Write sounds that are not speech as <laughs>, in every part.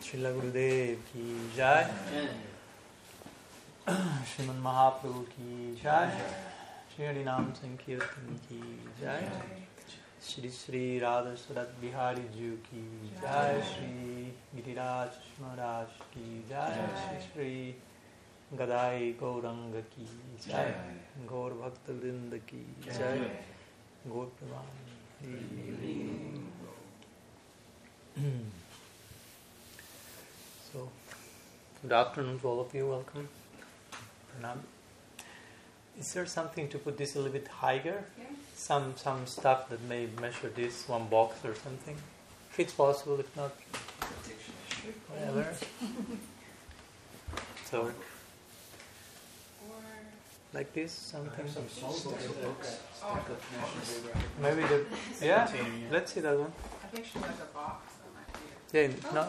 Srila Gurudev ki jai. Shriman Mahaprabhu ki jai. Shri Hari Nam Sankirtan ki jai. Shri Shri Radha Surat Bihari Ju ki jai. Shri Giriraj Maharaj ki jai. Shri Shri Gadai Gauranga ki jai. Gaur Bhakta Vrinda ki jai. Gaur Praman. So, good afternoon to all of you. Welcome. Pranam. Is there something to put this a little bit higher? Yeah. Some some stuff that may measure this one box or something. If it's possible, if not, whatever. So, Or like this, something. Some songbooks, books, Oh. stack of National Geographic. Maybe the yeah. Let's see that one. I think she has a box that might be. Yeah, no,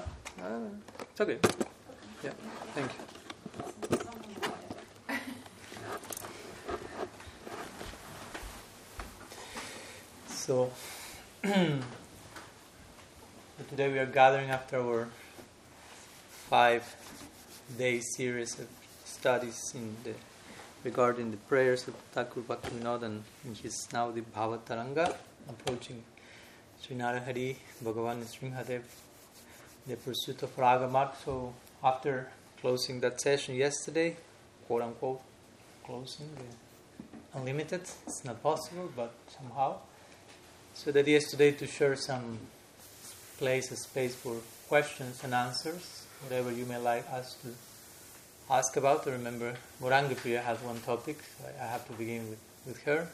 uh, it's okay. Yeah, thank you. So, <clears throat> today we are gathering after our five day series of studies in the regarding the prayers of Thakur Bhaktivinoda and his now the Bhavataranga approaching Sri Narahari, Bhagavan Srimhadev, the pursuit of Ragamat. So, after closing that session yesterday, quote unquote, closing the unlimited, it's not possible, but somehow. So, the idea is today to share some place, a space for questions and answers, whatever you may like us to ask about. Remember, Moranga Priya has one topic, so I I have to begin with, with her.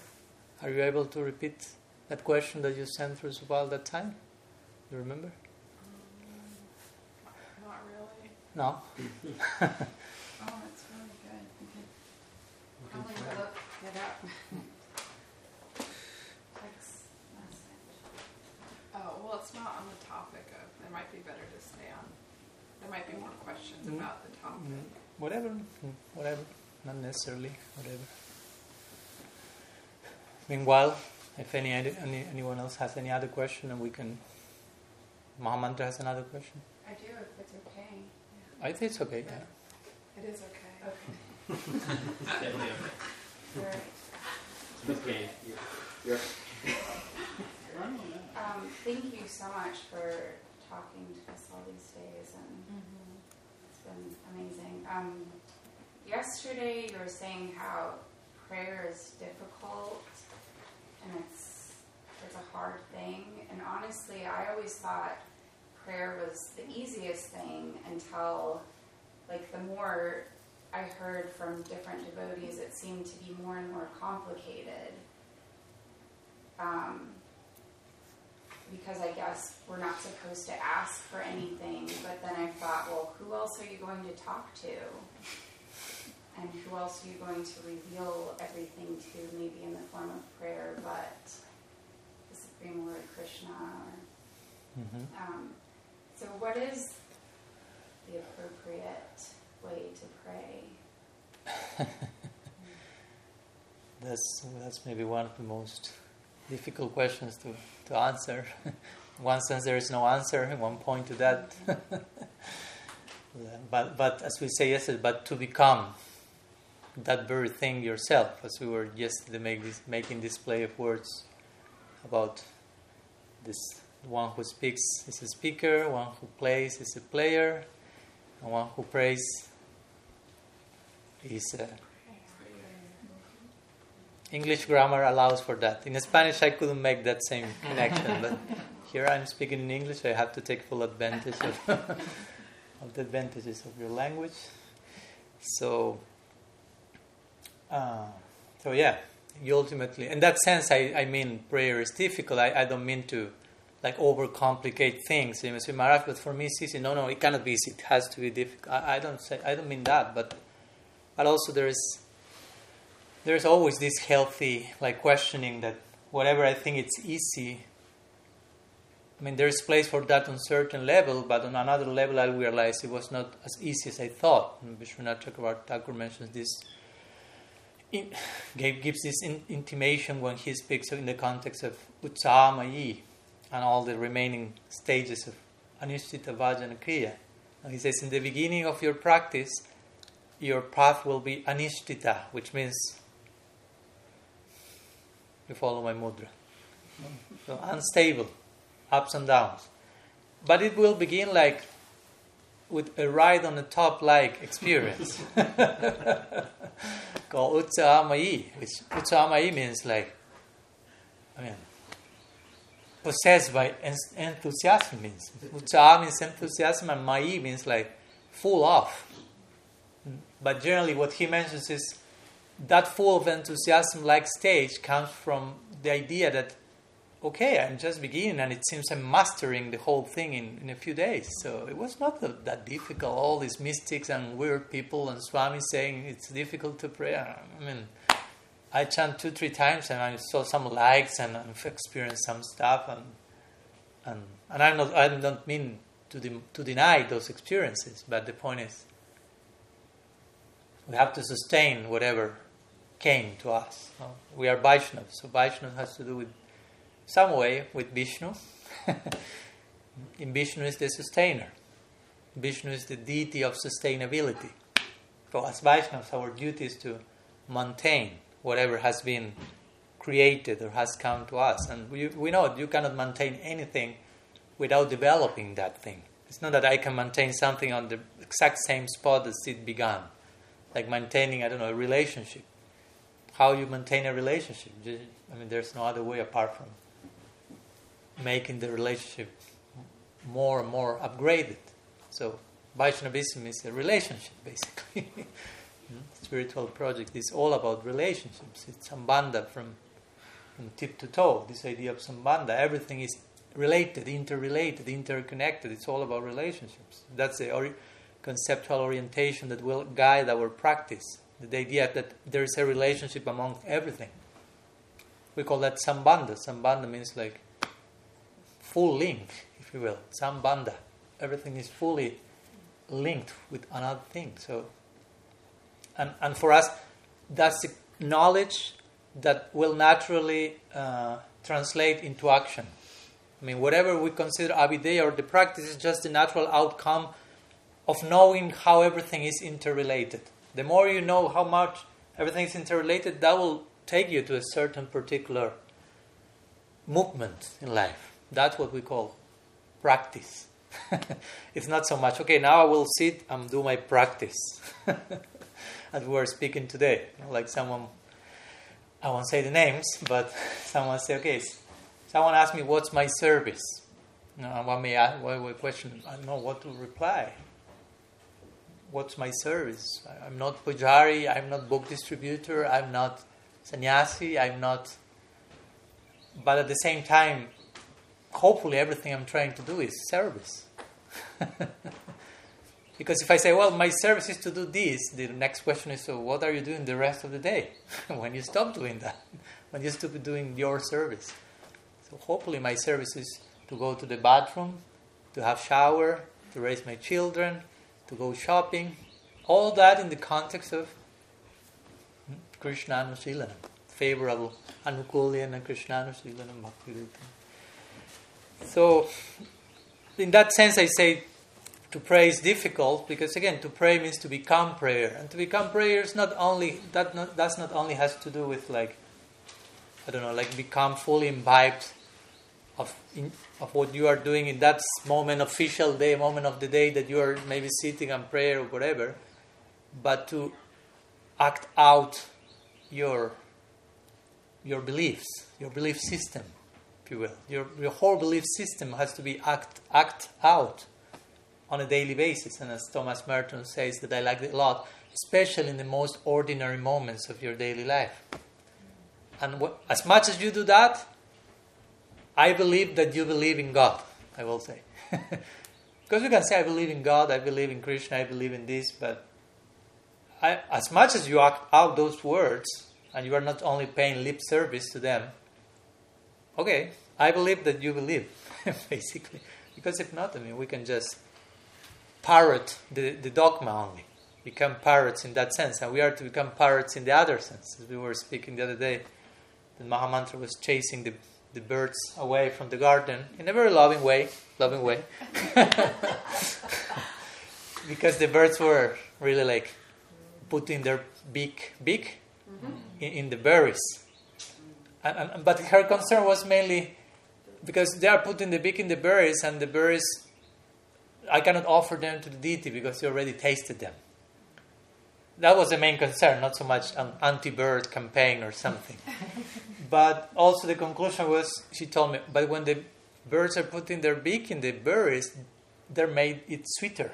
Are you able to repeat that question that you sent through Subal that time? Do you remember? Not really. No? Oh, <laughs> it's really good. I'm look it up. Text message. Oh, well, it's not on the topic of. It might be better to stay on. There might be more questions Mm. about the topic. Mm, Whatever, whatever, not necessarily, whatever. Meanwhile, if any, any anyone else has any other question, and we can. Mahamantra has another question. I do, if it's okay. I think it's okay. Yeah. It is okay. Okay. Definitely Alright. okay. Yeah. <laughs> Um, thank you so much for talking to us all these days, and it's been amazing. Um, yesterday, you were saying how prayer is difficult and it's it's a hard thing. And honestly, I always thought prayer was the easiest thing until, like, the more I heard from different devotees, it seemed to be more and more complicated. Um, because I guess we're not supposed to ask for anything, but then I thought, well, who else are you going to talk to? And who else are you going to reveal everything to, maybe in the form of prayer, but the Supreme Lord Krishna? Or, hmm um, so, what is the appropriate way to pray? <laughs> That's that's maybe one of the most difficult questions to, to answer. in <laughs> one sense, there is no answer. <laughs> One point to that. Mm-hmm. but but as we say yesterday, but to become that very thing yourself, as we were yesterday make this, making this play of words about this one who speaks is a speaker, one who plays is a player, and one who prays is a English grammar allows for that. In Spanish, I couldn't make that same connection, but here I'm speaking in English. I have to take full advantage of, <laughs> of the advantages of your language. So, uh, so yeah, you ultimately, in that sense, I, I mean prayer is difficult. I, I don't mean to like overcomplicate things. You may say, Maharaj, but for me it's easy. No, no, it cannot be easy. It has to be difficult. I, I don't say, I don't mean that, but but also there is there's always this healthy like questioning that whatever I think it's easy. I mean, there's place for that on certain level, but on another level, I realized it was not as easy as I thought. And Vishwanath Chakravarti mentions this, in, <laughs> gives this in, intimation when he speaks in the context of Utsamayi and all the remaining stages of Anishtita Bhajana Kriya. And he says, in the beginning of your practice, your path will be anishtita, which means you follow my mudra. So unstable, ups and downs. But it will begin like with a ride on the top like experience <laughs> called Utsamayi, which Utsamayi means like, I mean, possessed by enthusiasm means. Utsaha means enthusiasm and Mai means like full of. But generally, what he mentions is that full of enthusiasm like stage comes from the idea that okay, I'm just beginning, and it seems I'm mastering the whole thing in, in a few days. So it was not that difficult. All these mystics and weird people and Swami saying it's difficult to pray. I mean, I chant two, three times, and I saw some likes and experienced some stuff, and and and I'm not, I don't mean to de- to deny those experiences, but the point is, we have to sustain whatever came to us. We are Vaishnavas, so Vaishnav has to do with some way with Vishnu. <laughs> In Vishnu is the sustainer. Vishnu is the deity of sustainability. So as Vaishnavas, our duty is to maintain whatever has been created or has come to us. And we, we know you cannot maintain anything without developing that thing. It's not that I can maintain something on the exact same spot as it began. Like maintaining, I don't know, a relationship. How you maintain a relationship? I mean, there's no other way apart from making the relationship more and more upgraded. So Vaishnavism is a relationship, basically. <laughs> Hmm? Spiritual project is all about relationships. It's sambandha from, from tip to toe. This idea of sambandha, everything is related, interrelated, interconnected. It's all about relationships. That's the conceptual orientation that will guide our practice. The idea that there is a relationship among everything. We call that sambandha. Sambandha means like full link, if you will, sambandha. Everything is fully linked with another thing. So, and, and for us, that's the knowledge that will naturally uh, translate into action. I mean, whatever we consider abhidheya or the practice is just the natural outcome of knowing how everything is interrelated. The more you know how much everything is interrelated, that will take you to a certain particular movement in life. That's what we call practice. <laughs> it's not so much, okay, now I will sit and do my practice. <laughs> As we were speaking today. Like someone, I won't say the names, but <laughs> someone said, okay, someone asked me, what's my service? You know, one may ask, what, question, I don't know what to reply. What's my service? I'm not pujari, I'm not book distributor, I'm not sannyasi, I'm not. But at the same time, hopefully everything I'm trying to do is service. <laughs> because if I say, well, my service is to do this, the next question is, so what are you doing the rest of the day <laughs> when you stop doing that? <laughs> when you stop doing your service? So hopefully my service is to go to the bathroom, to have shower, to raise my children, to go shopping. All that in the context of Krishna Anusilanam, favorable Anukulyan and Krishna Anusilanam Bhakti so, in that sense, I say to pray is difficult because again, to pray means to become prayer, and to become prayer is not only that. Not, that's not only has to do with like I don't know, like become fully imbibed of in, of what you are doing in that moment, official day, moment of the day that you are maybe sitting and prayer or whatever, but to act out your your beliefs, your belief system if you will. Your, your whole belief system has to be act, act out on a daily basis. And as Thomas Merton says, that I like it a lot, especially in the most ordinary moments of your daily life. And as much as you do that, I believe that you believe in God, I will say. <laughs> because you can say, I believe in God, I believe in Krishna, I believe in this, but I, as much as you act out those words, and you are not only paying lip service to them, okay, I believe that you believe, <laughs> basically. Because if not, I mean, we can just parrot the, the dogma only, become parrots in that sense, and we are to become parrots in the other sense. As we were speaking the other day, the Mahamantra was chasing the, the birds away from the garden in a very loving way, loving way. <laughs> because the birds were really like putting their beak beak mm-hmm. in, in the berries. And, and, but her concern was mainly because they are putting the beak in the berries, and the berries, I cannot offer them to the deity because he already tasted them. That was the main concern, not so much an anti bird campaign or something. <laughs> but also, the conclusion was she told me, but when the birds are putting their beak in the berries, they're made it sweeter.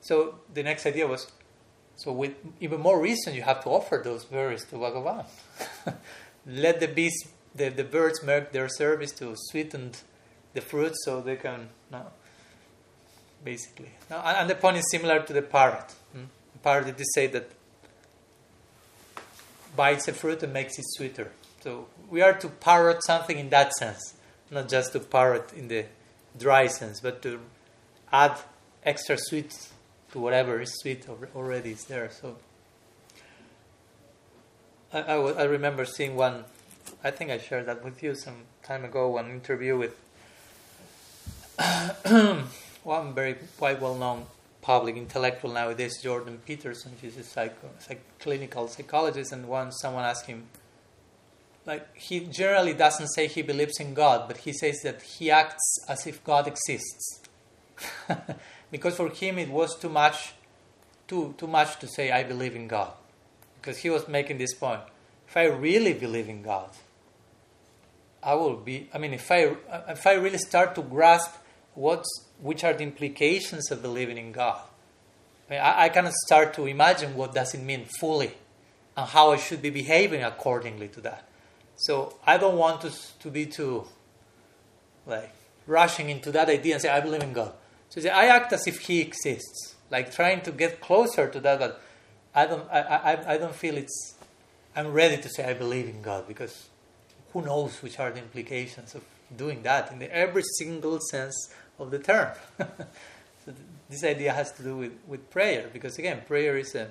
So the next idea was so, with even more reason, you have to offer those berries to Bhagavan. <laughs> Let the bees, the, the birds make their service to sweeten the fruit so they can, no, basically. No, and the point is similar to the parrot. Hmm? The parrot did say that bites a fruit and makes it sweeter. So we are to parrot something in that sense, not just to parrot in the dry sense, but to add extra sweet to whatever is sweet already is there. So I, I, I remember seeing one, I think I shared that with you some time ago, one interview with <coughs> one very quite well known public intellectual nowadays, Jordan Peterson. He's a psycho, psych, clinical psychologist, and once someone asked him, like he generally doesn't say he believes in God, but he says that he acts as if God exists. <laughs> because for him it was too much too too much to say I believe in God. Because he was making this point. If I really believe in God, I will be I mean if I if I really start to grasp what's which are the implications of believing in God. I, mean, I, I cannot start to imagine what does it mean fully and how I should be behaving accordingly to that. So I don't want to, to be too like rushing into that idea and say I believe in God. So I act as if he exists, like trying to get closer to that, but I don't, I, I, I don't feel it's, I'm ready to say I believe in God because who knows which are the implications of doing that in every single sense of the term. <laughs> so this idea has to do with, with prayer because again, prayer is a,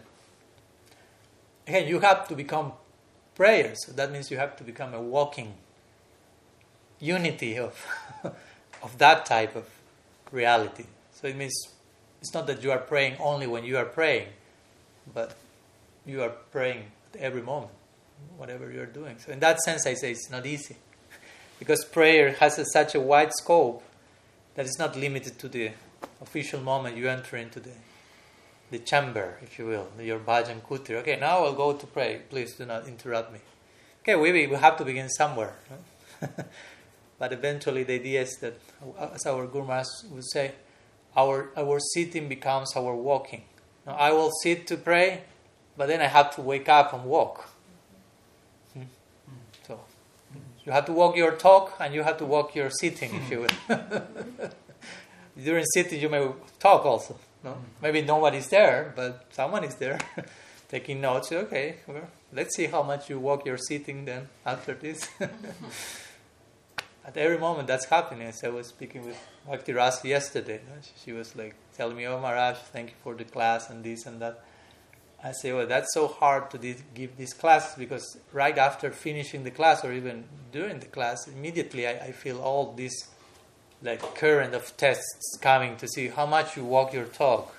again, you have to become prayer, so that means you have to become a walking unity of, <laughs> of that type of reality. So it means it's not that you are praying only when you are praying, but you are praying every moment, whatever you are doing. So in that sense, I say it's not easy, because prayer has a, such a wide scope that it's not limited to the official moment you enter into the the chamber, if you will, your bhajan kutir. Okay, now I'll go to pray. Please do not interrupt me. Okay, we, we have to begin somewhere. <laughs> but eventually the idea is that, as our Guru Maharaj would say, our, our sitting becomes our walking. Now, I will sit to pray, but then I have to wake up and walk. Hmm? So you have to walk your talk and you have to walk your sitting, if you will. <laughs> During sitting, you may talk also. No? Mm-hmm. Maybe nobody's there, but someone is there <laughs> taking notes. Okay, well, let's see how much you walk your sitting then after this. <laughs> At every moment that's happening. As I was speaking with Bhakti Rasa yesterday, she was like telling me, "Oh Maharaj, thank you for the class and this and that." I say, "Well, that's so hard to give these classes because right after finishing the class or even during the class, immediately I, I feel all this like current of tests coming to see how much you walk your talk,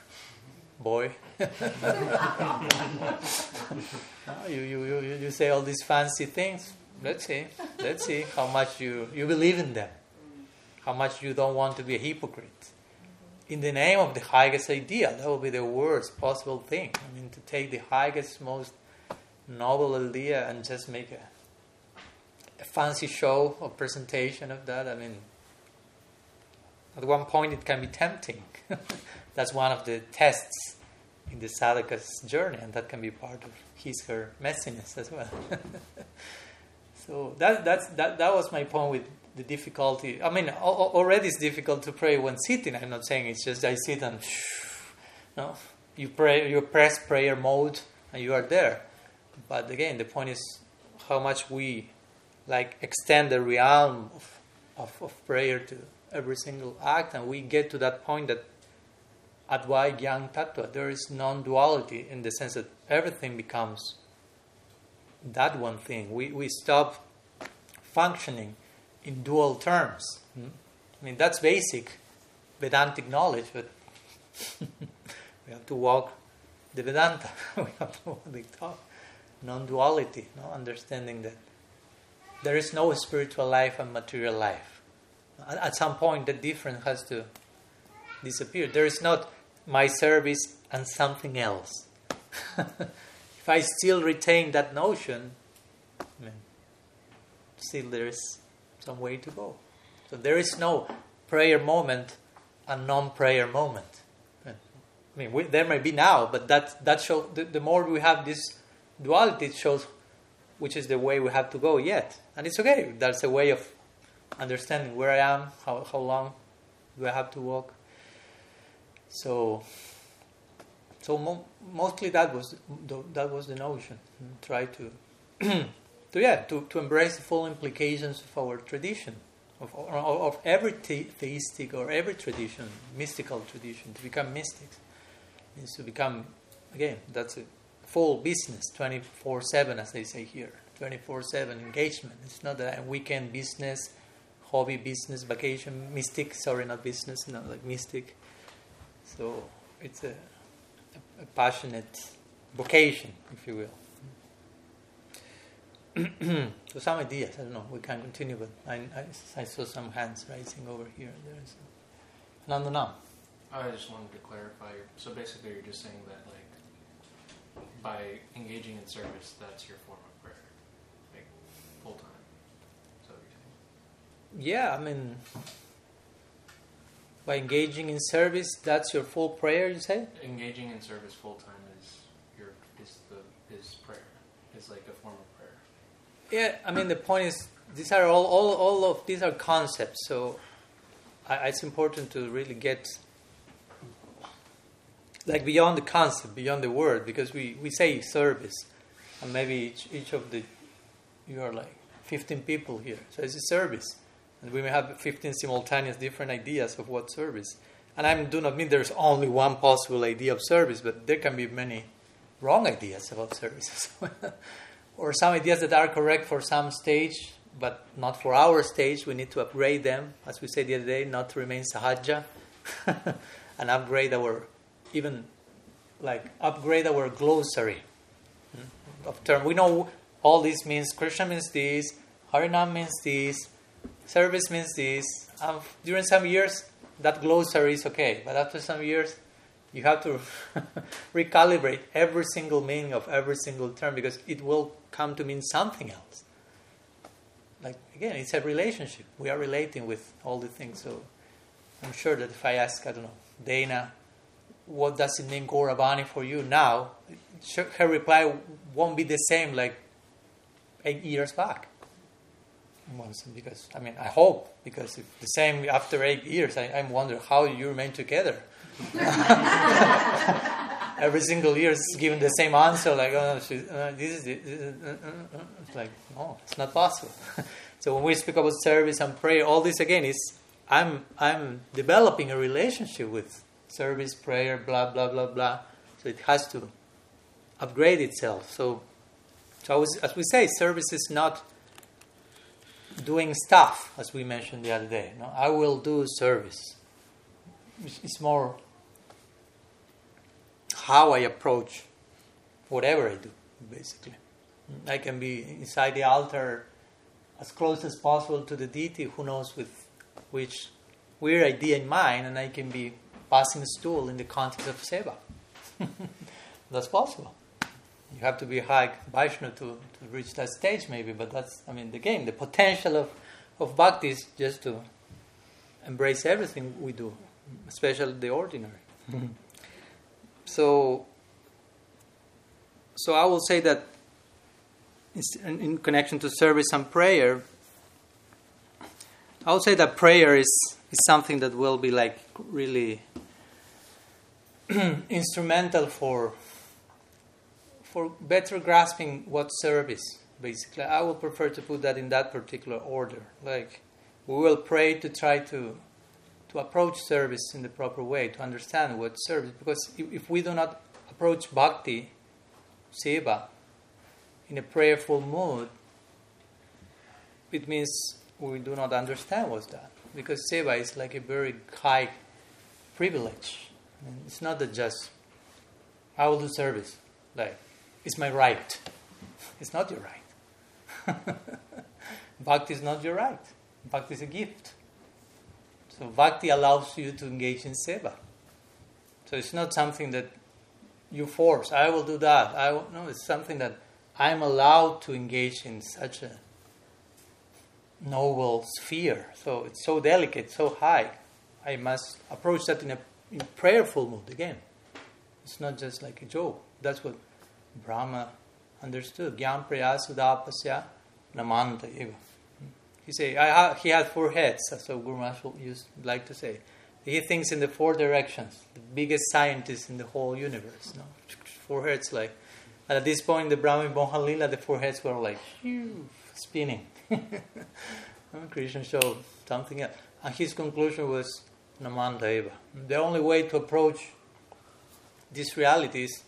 boy. <laughs> you, you, you, you say all these fancy things. Let's see. Let's see how much you, you believe in them. How much you don't want to be a hypocrite. In the name of the highest idea, that would be the worst possible thing. I mean, to take the highest, most noble idea and just make a, a fancy show or presentation of that. I mean, at one point it can be tempting. <laughs> That's one of the tests in the sadhaka's journey, and that can be part of his her messiness as well. <laughs> so that that's that that was my point with the difficulty. I mean, already it's difficult to pray when sitting. I'm not saying it's just I sit and no, you pray, you press prayer mode, and you are there. But again, the point is how much we like extend the realm of, of, of prayer to every single act, and we get to that point that Advai Gyan Tattva, there is non duality in the sense that everything becomes that one thing. We, we stop functioning in dual terms. Hmm? I mean, that's basic Vedantic knowledge, but <laughs> we have to walk the Vedanta. <laughs> we have to walk the talk. Non-duality, no understanding that there is no spiritual life and material life. At, at some point, the difference has to disappear. There is not my service and something else. <laughs> if I still retain that notion, I mean, still there is some way to go. So there is no prayer moment and non-prayer moment. I mean, we, there may be now, but that that shows the, the more we have this duality, it shows which is the way we have to go yet, and it's okay. That's a way of understanding where I am, how how long do I have to walk. So, so mo- mostly that was the, that was the notion. Try to, <clears throat> to yeah, to, to embrace the full implications of our tradition, of, of, every the- theistic or every tradition, mystical tradition. To become mystics is to become again. That's a full business, twenty four seven, as they say here, twenty four seven engagement. It's not a weekend business, hobby business, vacation mystic. Sorry, not business, not like mystic. So it's a, a passionate vocation, if you will. So some ideas, I don't know, we can continue, but I, I, I saw some hands rising over here and there. So. Nandana. I just wanted to clarify. So basically, you're just saying that, like, by engaging in service, that's your form of prayer, like full time. Is that what you're saying? Yeah, I mean, by engaging in service, that's your full prayer, you say? Engaging in service full time is your is the is prayer. Is like a form of. Yeah, I mean, the point is, these are all, all, all of these are concepts, so I, it's important to really get like beyond the concept, beyond the word, because we, we say service, and maybe each, each of the, you are like 15 people here, so it's a service. And we may have 15 simultaneous different ideas of what service. And I do not mean there's only one possible idea of service, but there can be many wrong ideas about services. <laughs> or some ideas that are correct for some stage, but not for our stage. We need to upgrade them, as we said the other day, not to remain sahaja, <laughs> and upgrade our, even like upgrade our glossary hmm, of term. We know all this means Krishna means this, Harinam means this, service means this. Um, during some years, that glossary is okay, but after some years, you have to <laughs> recalibrate every single meaning of every single term because it will come to mean something else. Like again, it's a relationship. We are relating with all the things. So I'm sure that if I ask, I don't know, Dana, what does it mean Gauravani for you now? Her reply won't be the same like eight years back. Because I mean, I hope because if the same after eight years, I, I'm wondering how you remain together. <laughs> Every single year is given the same answer, like, oh, uh, this is it. This is, uh, uh, it's like, no, it's not possible. <laughs> so when we speak about service and prayer, all this again is I'm I'm developing a relationship with service, prayer, blah blah blah blah. So it has to upgrade itself. So, so as we say, service is not doing stuff, as we mentioned the other day. No? I will do service. It's more how I approach whatever I do, basically. I can be inside the altar as close as possible to the deity, who knows with which weird idea in mind, and I can be passing a stool in the context of seva. <laughs> that's possible. You have to be high Vaishnava to, to reach that stage, maybe, but that's, I mean, the game. The potential of, of bhakti is just to embrace everything we do, especially the ordinary. <laughs> so, so I will say that in, connection to service and prayer, I would say that prayer is, is something that will be like really <clears throat> instrumental for for better grasping what service basically. I would prefer to put that in that particular order. Like we will pray to try to to approach service in the proper way to understand what service because if, if we do not approach bhakti seva in a prayerful mood it means we do not understand what's that because seva is like a very high privilege I mean, it's not that just I will do service. Like it's my right. <laughs> It's not your right. <laughs> Bhakti is not your right. Bhakti is a gift. So bhakti allows you to engage in seva. So it's not something that you force. I will do that. I will, no. It's something that I'm allowed to engage in such a noble sphere. So it's so delicate, so high. I must approach that in a in prayerful mood again. It's not just like a joke. That's what Brahma understood. Gyam prayasudapasya namanta eva. He say he had four heads, so Guru Maharaj used like to say. He thinks in the four directions, the biggest scientist in the whole universe. No? Four heads like at this point the Brahma Mohan the four heads were like spinning. <laughs> Krishna showed something else. And his conclusion was Namanta Eva. The only way to approach these realities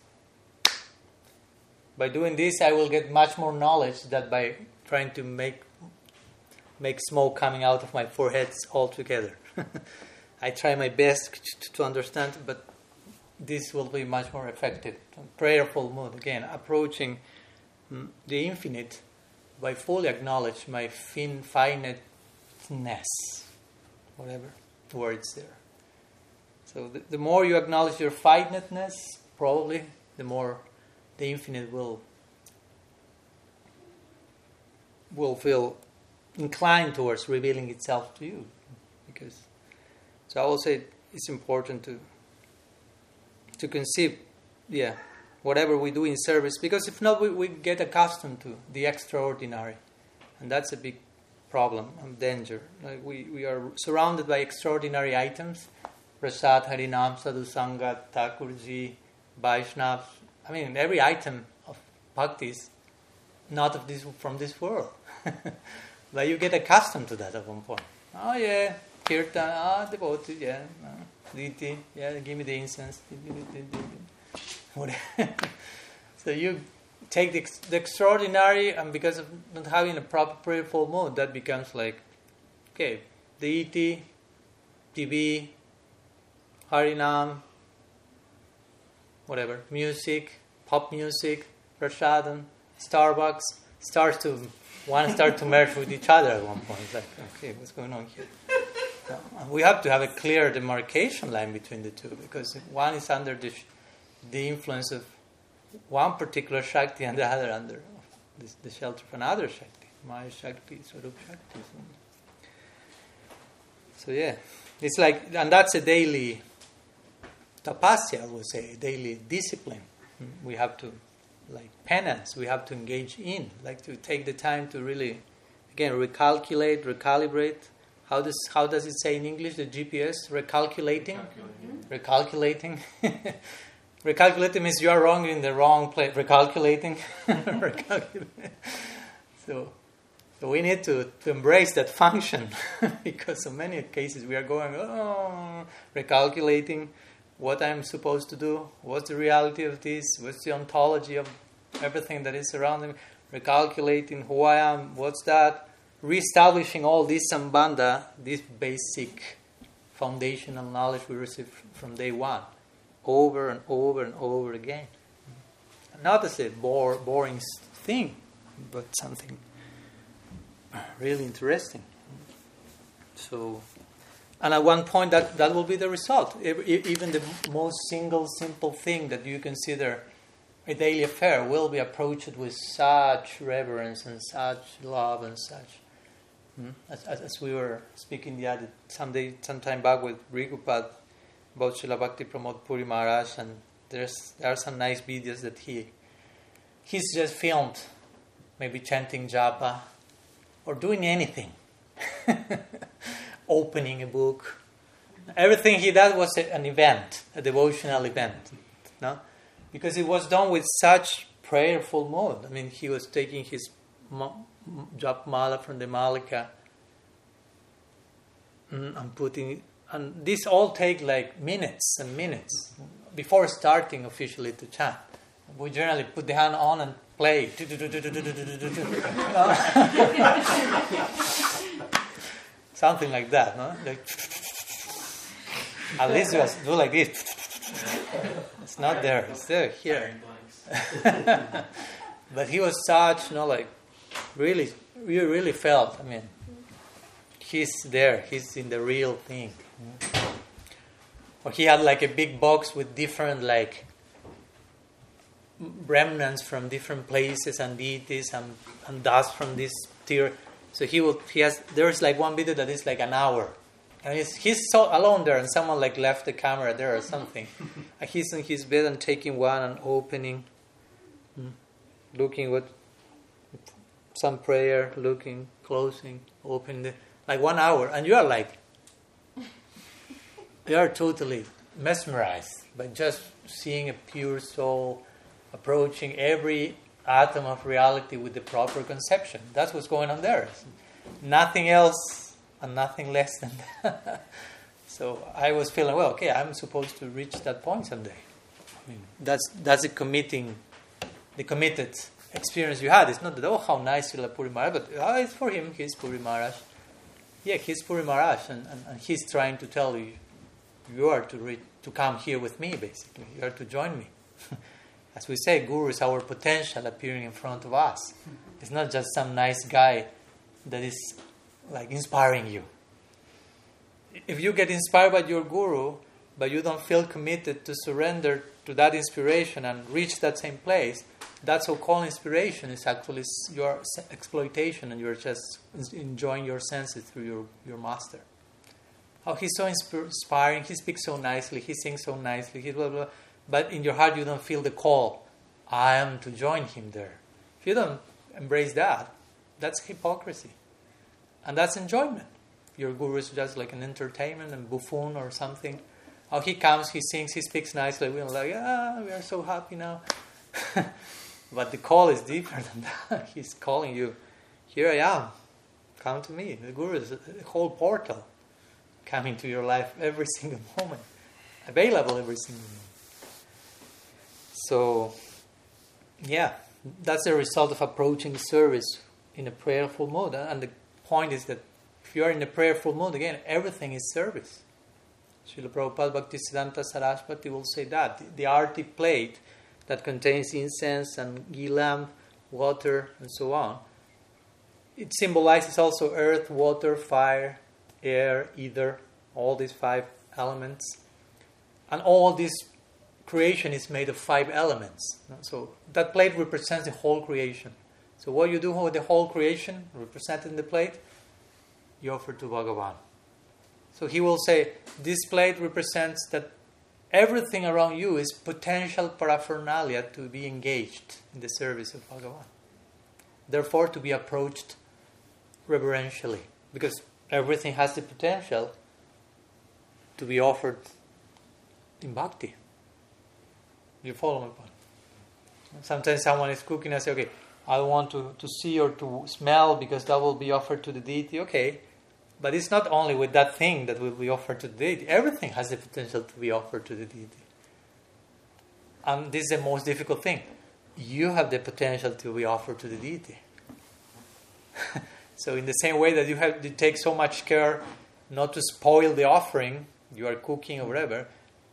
by doing this I will get much more knowledge than by trying to make make smoke coming out of my foreheads altogether. <laughs> I try my best to understand, but this will be much more effective. Prayerful mood, again, approaching mm, the infinite by fully acknowledge my fin- finiteness, whatever words there. So the, the more you acknowledge your finiteness, probably the more the infinite will will feel inclined towards revealing itself to you. Because so I will say it's important to to conceive, yeah, whatever we do in service, because if not, we, we get accustomed to the extraordinary, and that's a big problem and danger. Like we, we are surrounded by extraordinary items, Prasad, Harinam, Sadhu Sangat, Thakurji, Vaishnavas. I mean, every item of bhakti is not of this from this world. <laughs> but you get accustomed to that at one point. Oh yeah, kirtan, ah, devotee, yeah, no. Diti, yeah, give me the incense. <laughs> so you take the, the, extraordinary, and because of not having a proper prayerful mood, that becomes like, okay, deity, TV, Harinam, whatever, music, pop music, prasadam, Starbucks, starts to one start to merge with each other at one point. It's like, okay, what's going on here? <laughs> we have to have a clear demarcation line between the two because one is under the, the influence of one particular Shakti and the other under the, the shelter of another Shakti. Maya Shakti, Swarup Shakti. So, yeah, it's like, and that's a daily tapasya, I would say, daily discipline. We have to, like penance, we have to engage in, like to take the time to really, again, recalculate, recalibrate how does how does it say in English? The GPS recalculating, recalculating. recalculating. <laughs> recalculating means you are wrong in the wrong place. Recalculating, <laughs> so, so we need to, to embrace that function <laughs> because in many cases we are going oh recalculating what I'm supposed to do. What's the reality of this? What's the ontology of everything that is surrounding me? Recalculating who I am. What's that? reestablishing all this sambandha, this basic foundational knowledge we received from day one, over and over and over again. Not as a bore, boring thing, but something really interesting. So, and at one point, that, that will be the result. Even the most single, simple thing that you consider a daily affair will be approached with such reverence and such love and such Hmm? As, as, as, we were speaking the other someday, some time back with Rigupad about Srila Bhakti Pramod Puri Maharaj, and there's there are some nice videos that he he's just filmed, maybe chanting japa or doing anything, <laughs> opening a book. Everything he did was an event, a devotional event, no? Because it was done with such prayerful mode. I mean, he was taking his jap mala from the malika mm, and putting and this all take like minutes and minutes before starting officially to chant. We generally put the hand on and play. <laughs> <laughs> Something like that, no? Like, at least we do like this. it's not there. It's there here. <laughs> But he was such, you know, like really, you really felt. I mean, he's there. He's in the real thing. Or he had like a big box with different like remnants from different places and deities and, and dust from this tier. So he will. He has. There's like one video that is like an hour. And he's, he's so alone there, and someone like left the camera there or something. <laughs> and he's in his bed and taking one and opening, mm, looking what some prayer, looking, closing, opening, the, like one hour, and you are like, you are totally mesmerized by just seeing a pure soul approaching every atom of reality with the proper conception. That's what's going on there. Nothing else and nothing less than <laughs> that. so I was feeling, well, okay, I'm supposed to reach that point someday. I mean, that's that's the committing, the committed experience you had. It's not that oh how nice Srila Puri Maharaj, but oh, it's for him. He's Puri Maharaj. Yeah, he's Puri Maharaj, and, and, and he's trying to tell you, you are to re- to come here with me. Basically, you are to join me. <laughs> As we say, Guru is our potential appearing in front of us. It's not just some nice guy that is like inspiring you. If you get inspired by your Guru, but you don't feel committed to surrender to that inspiration and reach that same place, that so-called inspiration is actually your exploitation, and you're just enjoying your senses through your, your master. Oh, he's so inspiring. He speaks so nicely. He sings so nicely. He blah blah but in your heart you don't feel the call, I am to join him there. If you don't embrace that, that's hypocrisy. And that's enjoyment. Your guru is just like an entertainment and buffoon or something. Oh, he comes, he sings, he speaks nicely. We're like, ah, we are so happy now. <laughs> but the call is deeper than that. <laughs> He's calling you, here I am, come to me. The guru is a whole portal coming to your life every <laughs> single moment, available every single moment. So, yeah, that's the result of approaching service in a prayerful mode. And the point is that if you are in a prayerful mode, again, everything is service. Srila Prabhupada Bhaktisiddhanta Saraswati will say that. The, the arti plate that contains incense and ghee lamp, water, and so on, it symbolizes also earth, water, fire, air, ether, all these five elements. And all these creation is made of five elements. So that plate represents the whole creation. So what you do with the whole creation represented in the plate, you offer to Bhagavan. So he will say, this plate represents that everything around you is potential paraphernalia to be engaged in the service of Bhagavan. Therefore, to be approached reverentially, because everything has the potential to be offered in bhakti. You follow my point? Sometimes someone is cooking and say, okay, I want to, to see or to smell because that will be offered to the deity. Okay, but it's not only with that thing that will be offered to the deity. Everything has the potential to be offered to the deity. And this is the most difficult thing. You have the potential to be offered to the deity. <laughs> so in the same way that you have to take so much care not to spoil the offering, you are cooking or whatever,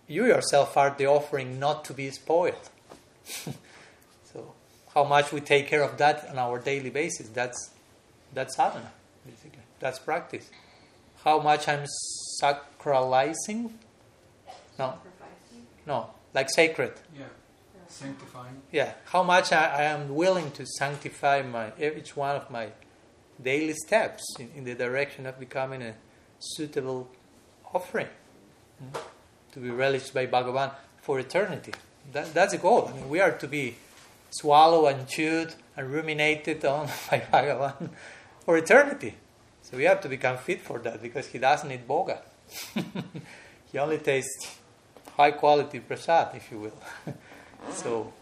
you yourself are the offering not to be spoiled. <laughs> so, how much we take care of that on our daily basis, that's, that's sadhana, basically. That's practice. How much I'm sacralizing? No. No, like sacred. Yeah. Sanctifying. Yeah. How much I, I am willing to sanctify my each one of my daily steps in, in the direction of becoming a suitable offering. Mm-hmm to be relished by Bhagavan for eternity. That, that's the goal. I mean, we are to be swallowed and chewed and ruminated on <laughs> by Bhagavan for eternity. So we have to become fit for that because he doesn't eat bhoga. <laughs> he only tastes high quality prasad, if you will. <laughs> so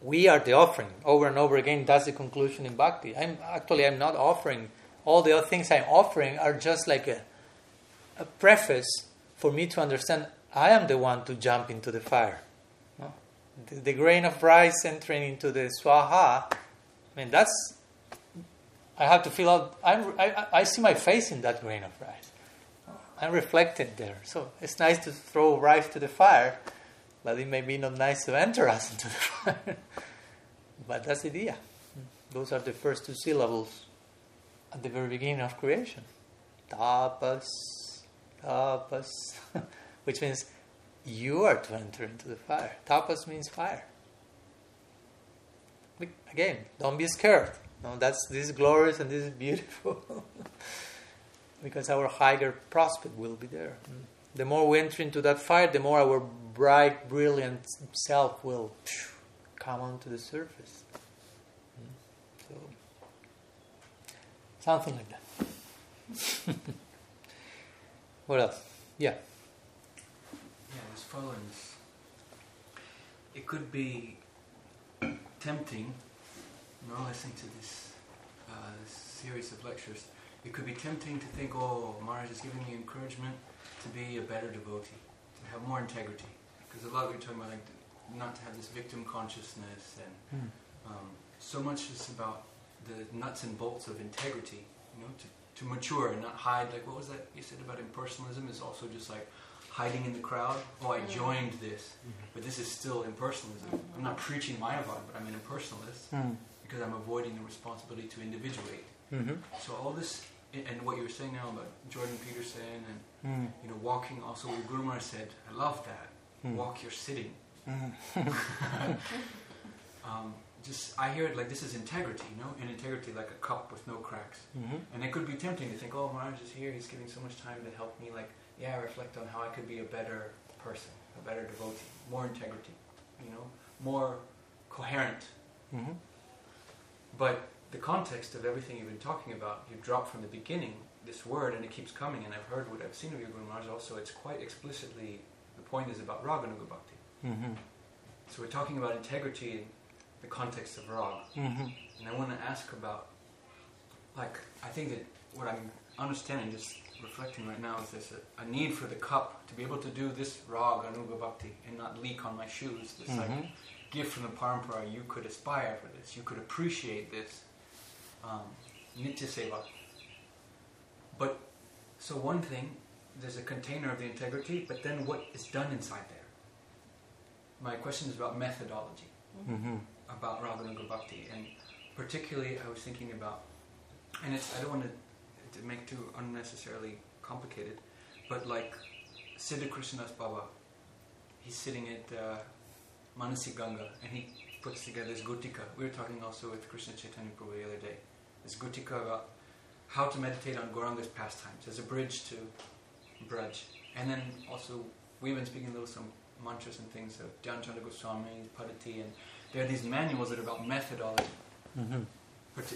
we are the offering over and over again. That's the conclusion in bhakti. I'm actually I'm not offering all the other things I'm offering are just like a, a preface for me to understand I am the one to jump into the fire. No? The, the, grain of rice entering into the swaha, I mean, that's, I have to feel out, I'm, I, I see my face in that grain of rice. I'm reflected there. So it's nice to throw rice to the fire, but it may be not nice to enter us into the <laughs> fire. but that's the idea. Those are the first two syllables at the very beginning of creation. Tapas, tapas, <laughs> which means you are to enter into the fire. Tapas means fire. Again, don't be scared. No, that's this is glorious and this is beautiful. <laughs> because our higher prospect will be there. Mm. The more we enter into that fire, the more our bright, brilliant self will come onto the surface. Mm. So, something like that. <laughs> what else? Yeah. Yeah, as follows. It could be tempting, now listening to this, uh, this series of lectures, it could be tempting to think, oh, Maharaj is giving me encouragement to be a better devotee, to have more integrity. Because a lot of you are talking about like not to have this victim consciousness, and mm. um, so much is about the nuts and bolts of integrity. You know, to, to mature and not hide. Like what was that you said about impersonalism? Is also just like hiding in the crowd. Oh, I joined this, mm-hmm. but this is still impersonalism. I'm not preaching Mayavad, but I'm an impersonalist mm. because I'm avoiding the responsibility to individuate. Mm-hmm. So all this, and what you were saying now about Jordan Peterson and mm. you know walking. Also, what Guru Maharaj said, I love that. Mm. Walk your sitting. Mm. <laughs> <laughs> um, just I hear it like this is integrity, you know, and integrity like a cup with no cracks. Mm-hmm. And it could be tempting to think, oh, Maharaj is here. He's giving so much time to help me. Like, yeah, I reflect on how I could be a better person, a better devotee, more integrity, you know, more coherent. Mm-hmm. But the context of everything you've been talking about, you drop from the beginning this word and it keeps coming, and I've heard what I've seen of your Guru Maharaj also, it's quite explicitly, the point is about Raganuga Bhakti. Mm-hmm. So we're talking about integrity in the context of Rag. Mm-hmm. And I want to ask about, like, I think that what I'm understanding, just reflecting right now, is there's a, a need for the cup to be able to do this Raganuga Bhakti, and not leak on my shoes. This, mm-hmm. like, gift from the parampara, you could aspire for this, you could appreciate this um, nitya seva. But so one thing, there's a container of the integrity, but then what is done inside there? My question is about methodology, mm-hmm. About Raganuga Bhakti, and particularly I was thinking about, and it's I don't want to, make too unnecessarily complicated, but like Siddha Krishna Das Baba, he's sitting at uh, Manasi Ganga, and he puts together this Gutika. We were talking also with Krishna Chaitanya Prabhu the other day. This Gutika about how to meditate on Gauranga's pastimes as a bridge to Braj. And then also, we've been speaking a little some mantras and things of Dhyanchandra Goswami, Paddhati, and there are these manuals that are about methodology. Mm-hmm.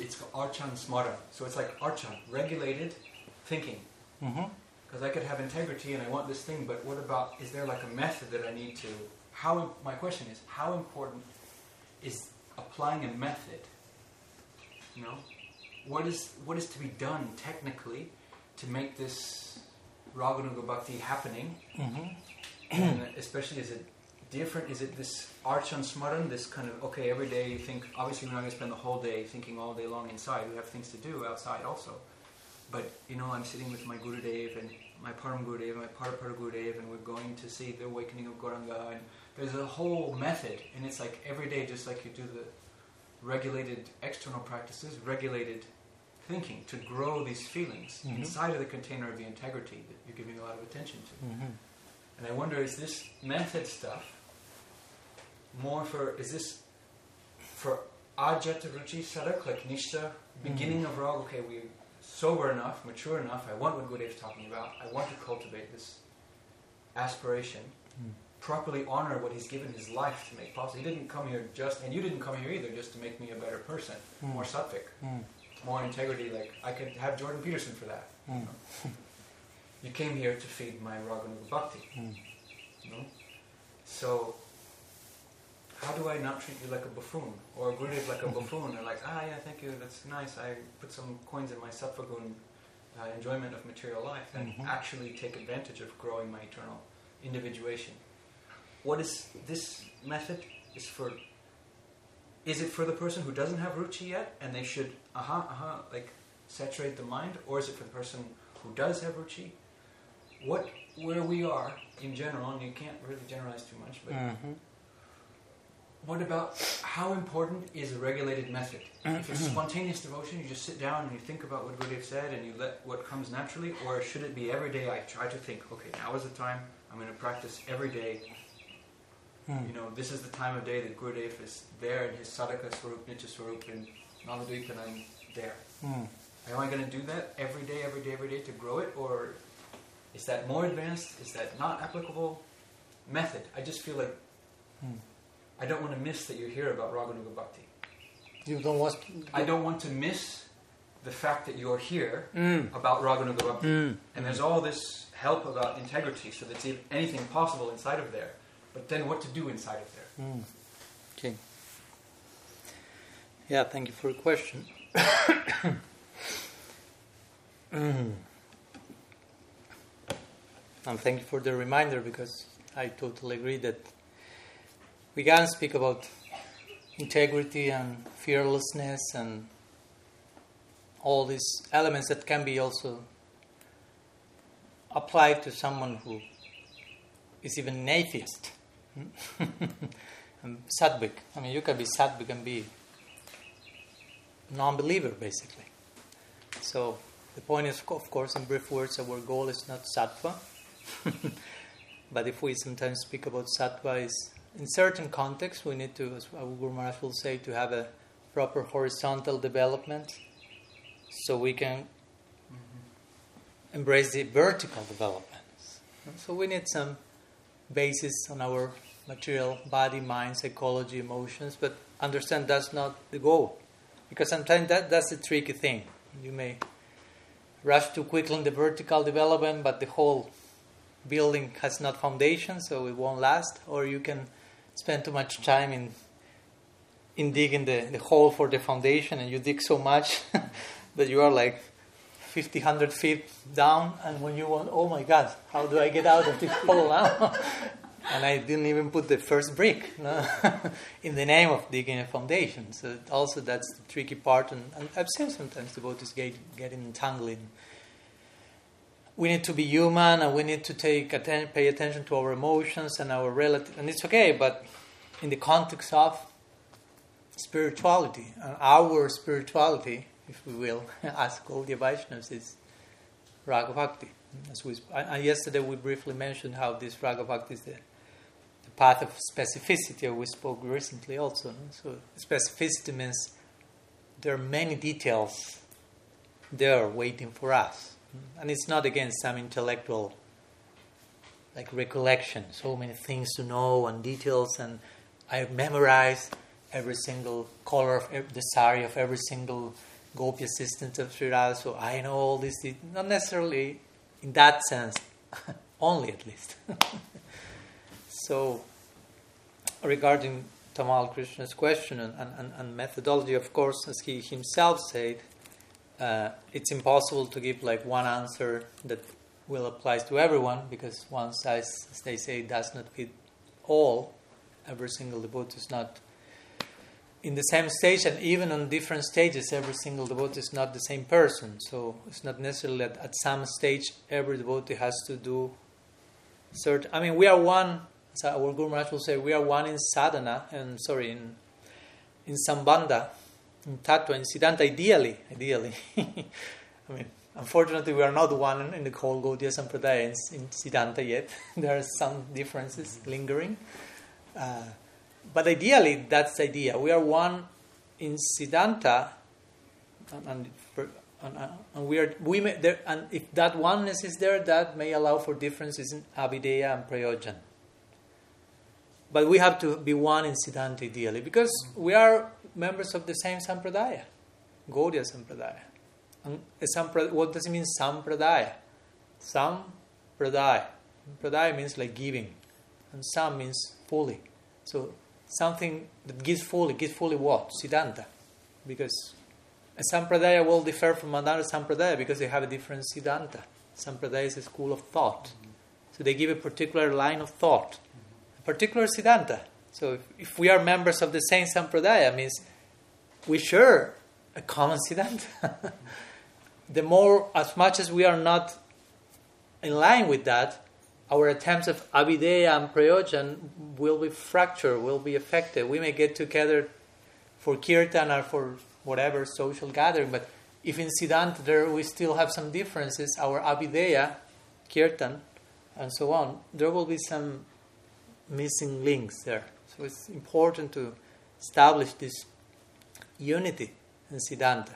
It's called Archan Smara. So it's like Archan, regulated thinking. Because mm-hmm. I could have integrity and I want this thing, but what about, is there like a method that I need to, how, my question is, how important is applying a method. You know, what is what is to be done technically to make this Raganuga Bhakti happening? Mm-hmm. and especially, as it different? Is it this archan smaran, this kind of okay, every day you think. Obviously, we're not going to spend the whole day thinking all day long inside. We have things to do outside also. But you know, I'm sitting with my Gurudev and my Param Gurudev, and my Parapara Gurudev, and we're going to see the awakening of Gauranga and there's a whole method, and it's like every day, just like you do the regulated external practices, regulated thinking to grow these feelings mm-hmm. inside of the container of the integrity that you're giving a lot of attention to. Mm-hmm. And I wonder, is this method stuff more for, is this for ajata ruchi sadhak, like nishta, mm-hmm. beginning of rag, okay, we're sober enough, mature enough, I want what Gurudev's talking about, I want to cultivate this aspiration. Mm properly honor what he's given his life to make possible. He didn't come here just, and you didn't come here either, just to make me a better person, mm. more sattvic, mm. more integrity. Like I could have Jordan Peterson for that. Mm. You, came here to feed my Raganuga Bhakti. Hmm. You know? So how do I not treat you like a buffoon or a Gurudev like a <laughs> buffoon? Or like, ah, yeah, thank you, that's nice. I put some coins in my sattvagun uh, enjoyment of material life and mm-hmm. actually take advantage of growing my eternal individuation what is this method is for is it for the person who doesn't have ruchi yet and they should aha uh-huh, aha uh-huh, like saturate the mind or is it for the person who does have ruchi what where we are in general, and you can't really generalize too much, but Mhm. What about how important is a regulated method? if it's spontaneous devotion, you just sit down and you think about what Gurudev said and you let what comes naturally, or should it be every day I try to think, okay, now is the time, I'm going to practice every day. Mm. You know, this is the time of day that Gurudev is there in his Sadhaka Swarup, Nitya Swarup, and Navadweep, and I'm there. Mm. Am I going to do that every day, every day, every day to grow it, or is that more advanced? Is that not applicable? Method. I just feel like Hmm. I don't want to miss that you're here about Raganuga Bhakti. You don't want. I don't want to miss the fact that you're here Mm. about Raganuga Bhakti. Mm. And there's all this help about integrity, so that's anything possible inside of there. But then what to do inside of there? Mm. Okay. Yeah, thank you for your question. <coughs> Mm. And thank you for the reminder because I totally agree that we can speak about integrity and fearlessness and all these elements that can be also applied to someone who is even an atheist. <laughs> Sattvik. I mean, you can be Sattvik and be non-believer, basically. So the point is, of course, in brief words, our goal is not sattva. <laughs> but if we sometimes speak about sattva, is in certain contexts we need to, as Guru Maharaj will say, to have a proper horizontal development, so we can embrace the vertical developments. So we need some basis on our material body, mind, psychology, emotions, but understand that's not the goal. Because sometimes that, that's the tricky thing. You may rush too quickly in the vertical development, but the whole building has not foundation, so it won't last. Or you can spend too much time in in digging the, the hole for the foundation, and you dig so much <laughs> that you are like 50, 100 feet down, and when you want, oh my God, how do I get out of this <laughs> hole now? <laughs> and I didn't even put the first brick no? in the name of digging a foundation. So also that's the tricky part, and, and I've seen sometimes devotees get, getting getting entangled in. We need to be human, and we need to take atten- pay attention to our emotions and our relative, and it's okay. But in the context of spirituality, and our spirituality, if we will, <laughs> as Gaudiya Vaishnavas, is Raga. As we, and yesterday we briefly mentioned how this Raga is the, the path of specificity. We spoke recently also. no? So specificity means there are many details there waiting for us, and it's not again some intellectual like recollection. So many things to know and details, and I memorize every single color of ev- the sari of every single gopi assistant of Sri Radha. So I know all this. Not necessarily in that sense, <laughs> only at least. <laughs> so, regarding Tamal Krishna's question and, and, and methodology, of course, as he himself said, uh, it's impossible to give like one answer that will apply to everyone because one size, as they say, does not fit all. Every single devotee is not in the same stage, and even on different stages, every single devotee is not the same person. So it's not necessarily that at some stage every devotee has to do certain. I mean, we are one. So our Guru Maharaj will say we are one in sadhana, and sorry, in in sambandha, tattva, in siddhanta. Ideally, ideally. <laughs> I mean, unfortunately, we are not one in the whole Gaudiya Sampradaya in, in siddhanta yet. <laughs> there are some differences lingering. Uh, but ideally, that's the idea. We are one in Siddhanta, and, and, and, uh, and we are we may, there, and if that oneness is there, that may allow for differences in Abhidheya and Prayojan. But we have to be one in Siddhanta ideally, because we are members of the same Sampradaya, Gaudiya Sampradaya. And a what does it mean, Sampradaya? Sampradaya. Pradaya means like giving, and Sam means fully. So something that gives fully, gives fully what? Siddhanta. Because a Sampradaya will differ from another Sampradaya because they have a different Siddhanta. Sampradaya is a school of thought. So they give a particular line of thought, a particular Siddhanta. So if, if we are members of the same Sampradaya, means we share a common Siddhanta. <laughs> the more, as much as we are not in line with that, our attempts of abhidheya and prayojan will be fractured, will be affected. We may get together for kirtan or for whatever social gathering, but if in Siddhanta there we still have some differences, our abhidheya, kirtan, and so on, there will be some missing links there. So it's important to establish this unity in Siddhanta.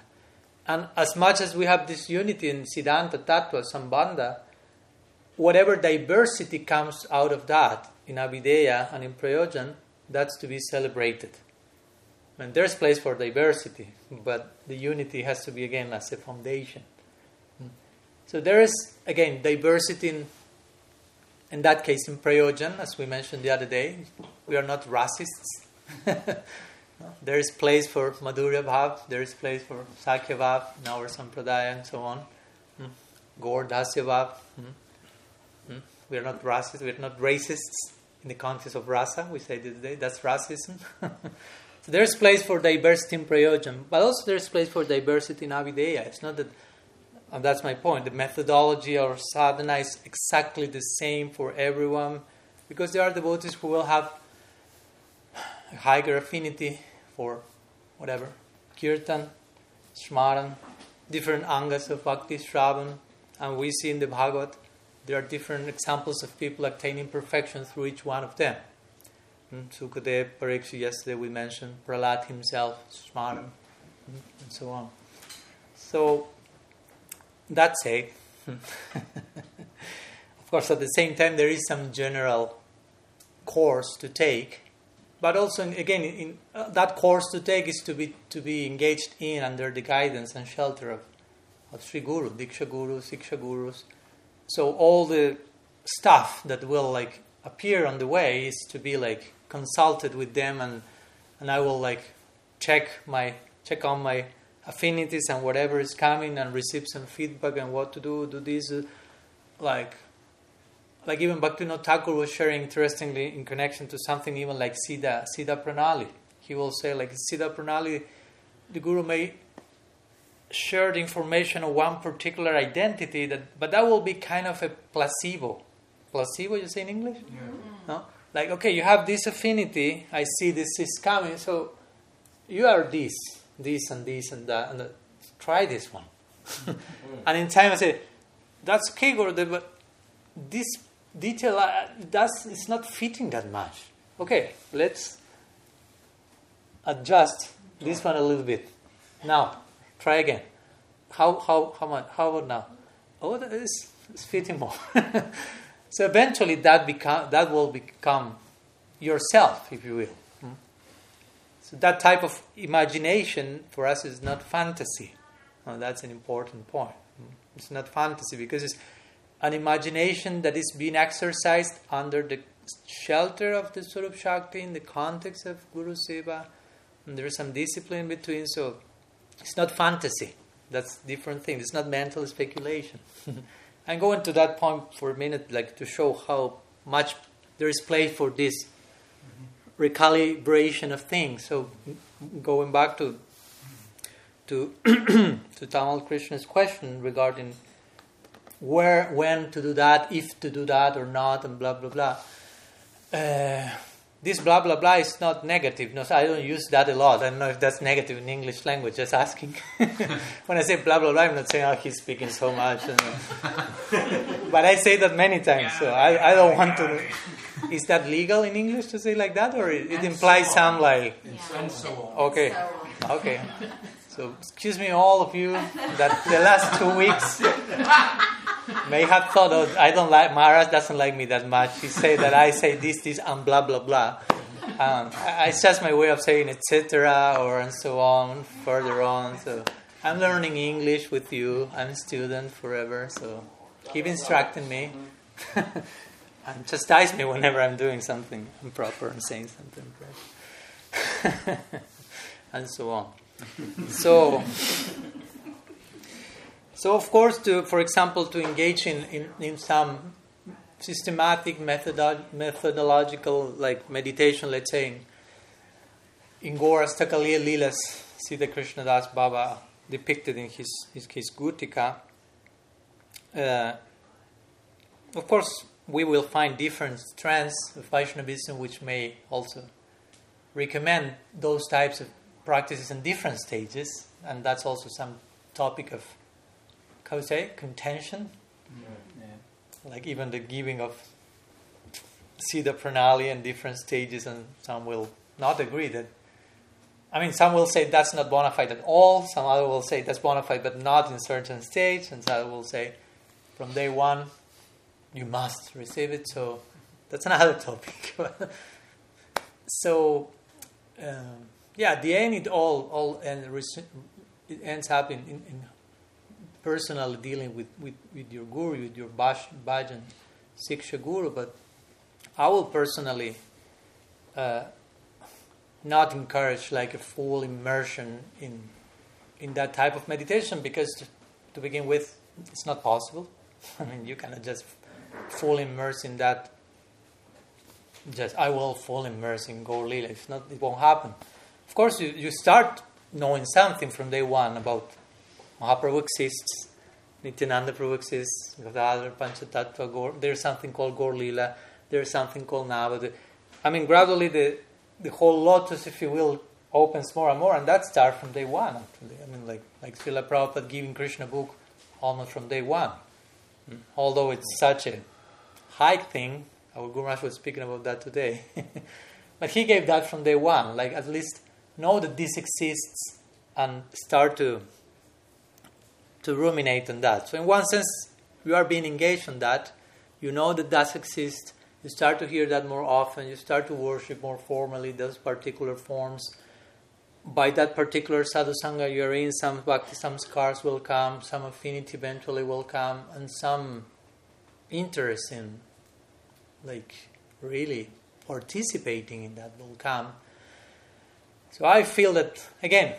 And as much as we have this unity in Siddhanta, Tattva, Sambandha, whatever diversity comes out of that in Abhidheya and in Prayojan, that's to be celebrated. And there's place for diversity, but the unity has to be again as a foundation. Hmm. So there is again diversity in, in that case in Prayojan, as we mentioned the other day. We are not racists. <laughs> there is place for Madhurya Bhav, there is place for Sakhya Bhav in our Sampradaya and so on. Hmm. Gaur Dasya Bhav. Hmm. Hmm. We are not racists, we are not racists in the context of rasa, we say today, that's racism. <laughs> so there's place for diversity in Prayojan, but also there's place for diversity in Abhidheya. It's not that, and that's my point, the methodology or sadhana is exactly the same for everyone, because there are devotees who will have a higher affinity for whatever kirtan, smaran, different angas of bhakti, shravan, and we see in the Bhagavad there are different examples of people attaining perfection through each one of them. Hmm, Sukadev, Parikshit, yesterday we mentioned Prahlad himself, Smaran, hmm, and so on. So, that's it. <laughs> of course, at the same time, there is some general course to take but also again in, uh, that course to take is to be to be engaged in under the guidance and shelter of, of Sri Guru, Diksha Guru, Siksha Gurus. So all the stuff that will like appear on the way is to be like consulted with them and and I will like check my check on my affinities and whatever is coming and receive some feedback and what to do, do this uh, like like even Bhaktivinoda Thakur was sharing interestingly in connection to something even like Siddha, Siddha Pranali. He will say like Siddha Pranali, the Guru may share the information of one particular identity, that, but that will be kind of a placebo. Placebo, you say in English? Yeah. No? Like, okay, you have this affinity, I see this is coming, so you are this, this and this and that, and try this one. <laughs> and in time I say, that's okay, Guru, but this detail uh, that's it's not fitting that much. Okay, let's adjust this one a little bit. Now, try again. How how how much? How about now? Oh, is it's fitting more. <laughs> so eventually, that become that will become yourself, if you will. So that type of imagination for us is not fantasy. Oh, that's an important point. It's not fantasy because it's an imagination that is being exercised under the shelter of the Swarup Shakti in the context of Guru Seva. And there is some discipline between, so it's not fantasy. That's different thing. It's not mental speculation. <laughs> I'm going to that point for a minute, like to show how much there is place for this recalibration of things. So, going back to to <clears throat> to Tamal Krishna's question regarding where, when to do that, if to do that or not, and blah blah blah. Uh, this blah blah blah is not negative. No, I don't use that a lot. I don't know if that's negative in English language. Just asking. <laughs> when I say blah blah blah, I'm not saying oh he's speaking so much. <laughs> but I say that many times, so I, I don't want to. Is that legal in English to say like that, or it, it implies some like? Okay, okay. So excuse me, all of you, that the last two weeks may have thought, oh, I don't like Maharaj doesn't like me that much. He say that I say this, this, and blah blah blah. Um, it's just my way of saying etc. or and so on further on. So I'm learning English with you. I'm a student forever. So keep instructing me. <laughs> and chastise me whenever I'm doing something improper and saying something improper. <laughs> and so on so, so of course, to for example, to engage in, in, in some systematic methodod- methodological like meditation, let's say in, in Gaur Astakaliya Lilas, Krishna Das Baba depicted in his, his, his Gutika, uh, of course, we will find different strands of Vaishnavism which may also recommend those types of practices in different stages, and that's also some topic of, how to say, contention. Yeah. Like even the giving of Siddha Pranali in different stages, and some will not agree that. I mean, some will say that's not bona fide at all. Some other will say that's bona fide, but not in certain states, and some will say from day one you must receive it. So that's another topic. <laughs> so um, yeah, at the end it all all and it ends up in, in, in personally dealing with, with, with your guru, with your bhajan, bhajan siksha guru, but I will personally uh, not encourage like a full immersion in in that type of meditation because to, to begin with it's not possible. <laughs> I mean you cannot just full immerse in that just I will full immerse in Gaur Lila. If not, it won't happen. Of course, you, you start knowing something from day one about Mahaprabhu exists, Nityananda Prabhu exists, Gadadhar, Panchatattva, Gaur. There's something called Gaur Lila. There's something called Navada. I mean, gradually the the whole lotus, if you will, opens more and more, and that starts from day one. Actually, I mean, like like Srila Prabhupada giving Krishna book almost from day one. Although it's such a high thing, our Guru Maharaj was speaking about that today. <laughs> but he gave that from day one, like at least know that this exists and start to to ruminate on that. So in one sense, you are being engaged on that. You know that that exists. You start to hear that more often. You start to worship more formally those particular forms. By that particular sadhusanga you're in, some bhakti, some scars will come, some affinity eventually will come, and some interest in, like, really participating in that will come. So I feel that, again,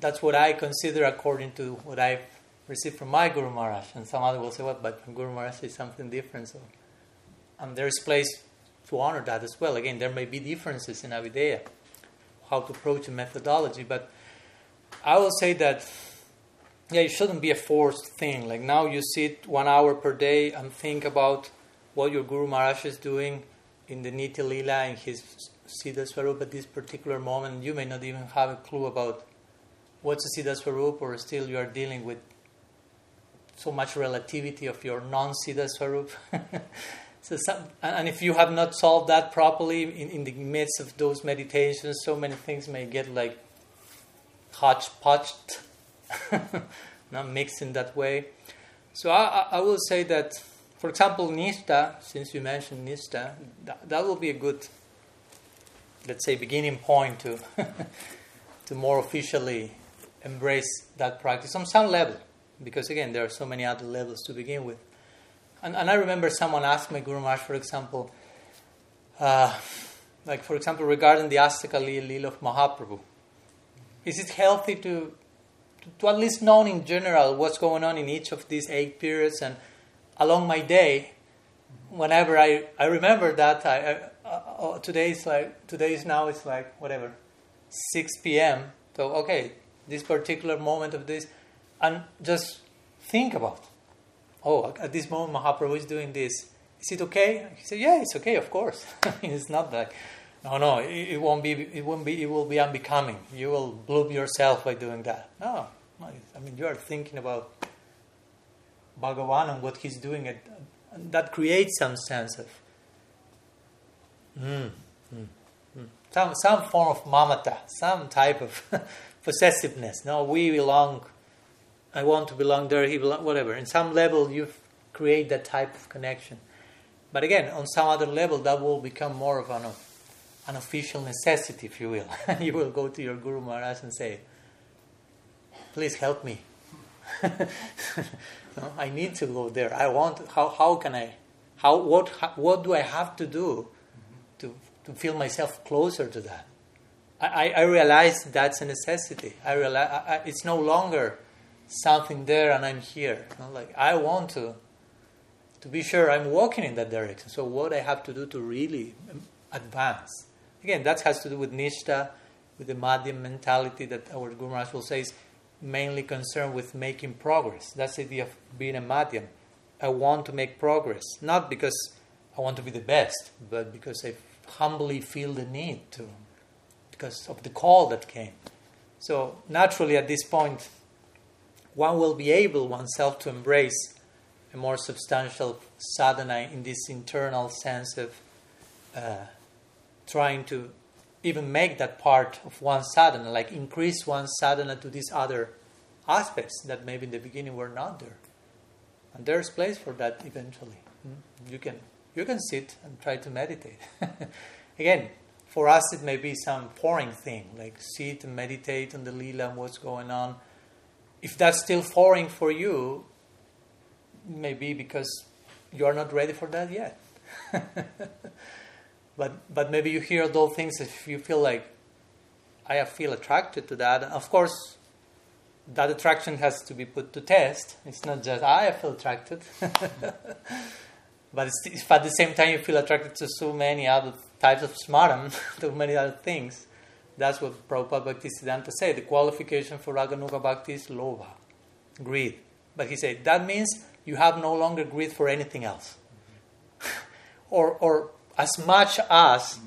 that's what I consider according to what I've received from my Guru Maharaj. And some other will say, well, but Guru Maharaj says something different. So, and there's place to honor that as well. Again, there may be differences in Abhidheya, how to approach a methodology, but I will say that, yeah, it shouldn't be a forced thing. Like now you sit one hour per day and think about what your Guru Maharaj is doing in the Nitya Lila, in his Siddha Swarup at this particular moment. You may not even have a clue about what's a Siddha Swarup, or still you are dealing with so much relativity of your non Siddha Swarup. <laughs> so some, and if you have not solved that properly in, in the midst of those meditations, so many things may get like hodgepodged, <laughs> not mixed in that way. So I, I will say that, for example, Nista, since you mentioned Nista, that, that will be a good, let's say, beginning point to <laughs> to more officially embrace that practice on some level, because again, there are so many other levels to begin with. And, and I remember someone asked my Guru Maharaj, for example, uh, like for example, regarding the Astaka Lila of Mahaprabhu, is it healthy to, to, to at least know in general what's going on in each of these eight periods and along my day, whenever I, I remember that I, I uh, uh, today is like today is now it's like whatever 6 p.m. So okay, this particular moment of this, and just think about. Oh, at this moment Mahaprabhu is doing this. Is it okay? He said, Yeah, it's okay, of course. <laughs> it's not like no, no, it, it, won't be. It won't be. It will be unbecoming. You will bloom yourself by doing that. No, I mean you are thinking about Bhagavan and what he's doing. It, that creates some sense of mm, mm, mm. some some form of mamata, some type of <laughs> possessiveness. No, we belong. I want to belong there. He belong. Whatever. In some level, you create that type of connection. But again, on some other level, that will become more of an, an official necessity, if you will. <laughs> you will go to your Guru Maharaj and say, "Please help me. <laughs> no, I need to go there. I want. How how can I? How what how, what do I have to do to to feel myself closer to that?" I, I realize that's a necessity. I realize I, it's no longer something there and I'm here. You know, like I want to to be sure I'm walking in that direction. So what I have to do to really um, advance. Again, that has to do with nishta, with the madhyam mentality that our Guru Maharaj will say is mainly concerned with making progress. That's the idea of being a madhyam. I want to make progress, not because I want to be the best, but because I humbly feel the need to, because of the call that came. So naturally, at this point, one will be able oneself to embrace a more substantial sadhana in this internal sense of uh, trying to even make that part of one sadhana, like increase one sadhana to these other aspects that maybe in the beginning were not there. And there's place for that eventually. Hmm? You can you can sit and try to meditate. <laughs> Again, for us it may be some foreign thing, like sit and meditate on the lila and what's going on. If that's still foreign for you, maybe because you are not ready for that yet. <laughs> but but maybe you hear those things if you feel like I feel attracted to that. Of course, that attraction has to be put to test. It's not just I feel attracted, <laughs> but if at the same time you feel attracted to so many other types of smaran, <laughs> to many other things, that's what Prabhupada Bhaktisiddhanta said. The qualification for Raganuga Bhakti is lobha, greed. But he said that means you have no longer greed for anything else. <laughs> or, or as much as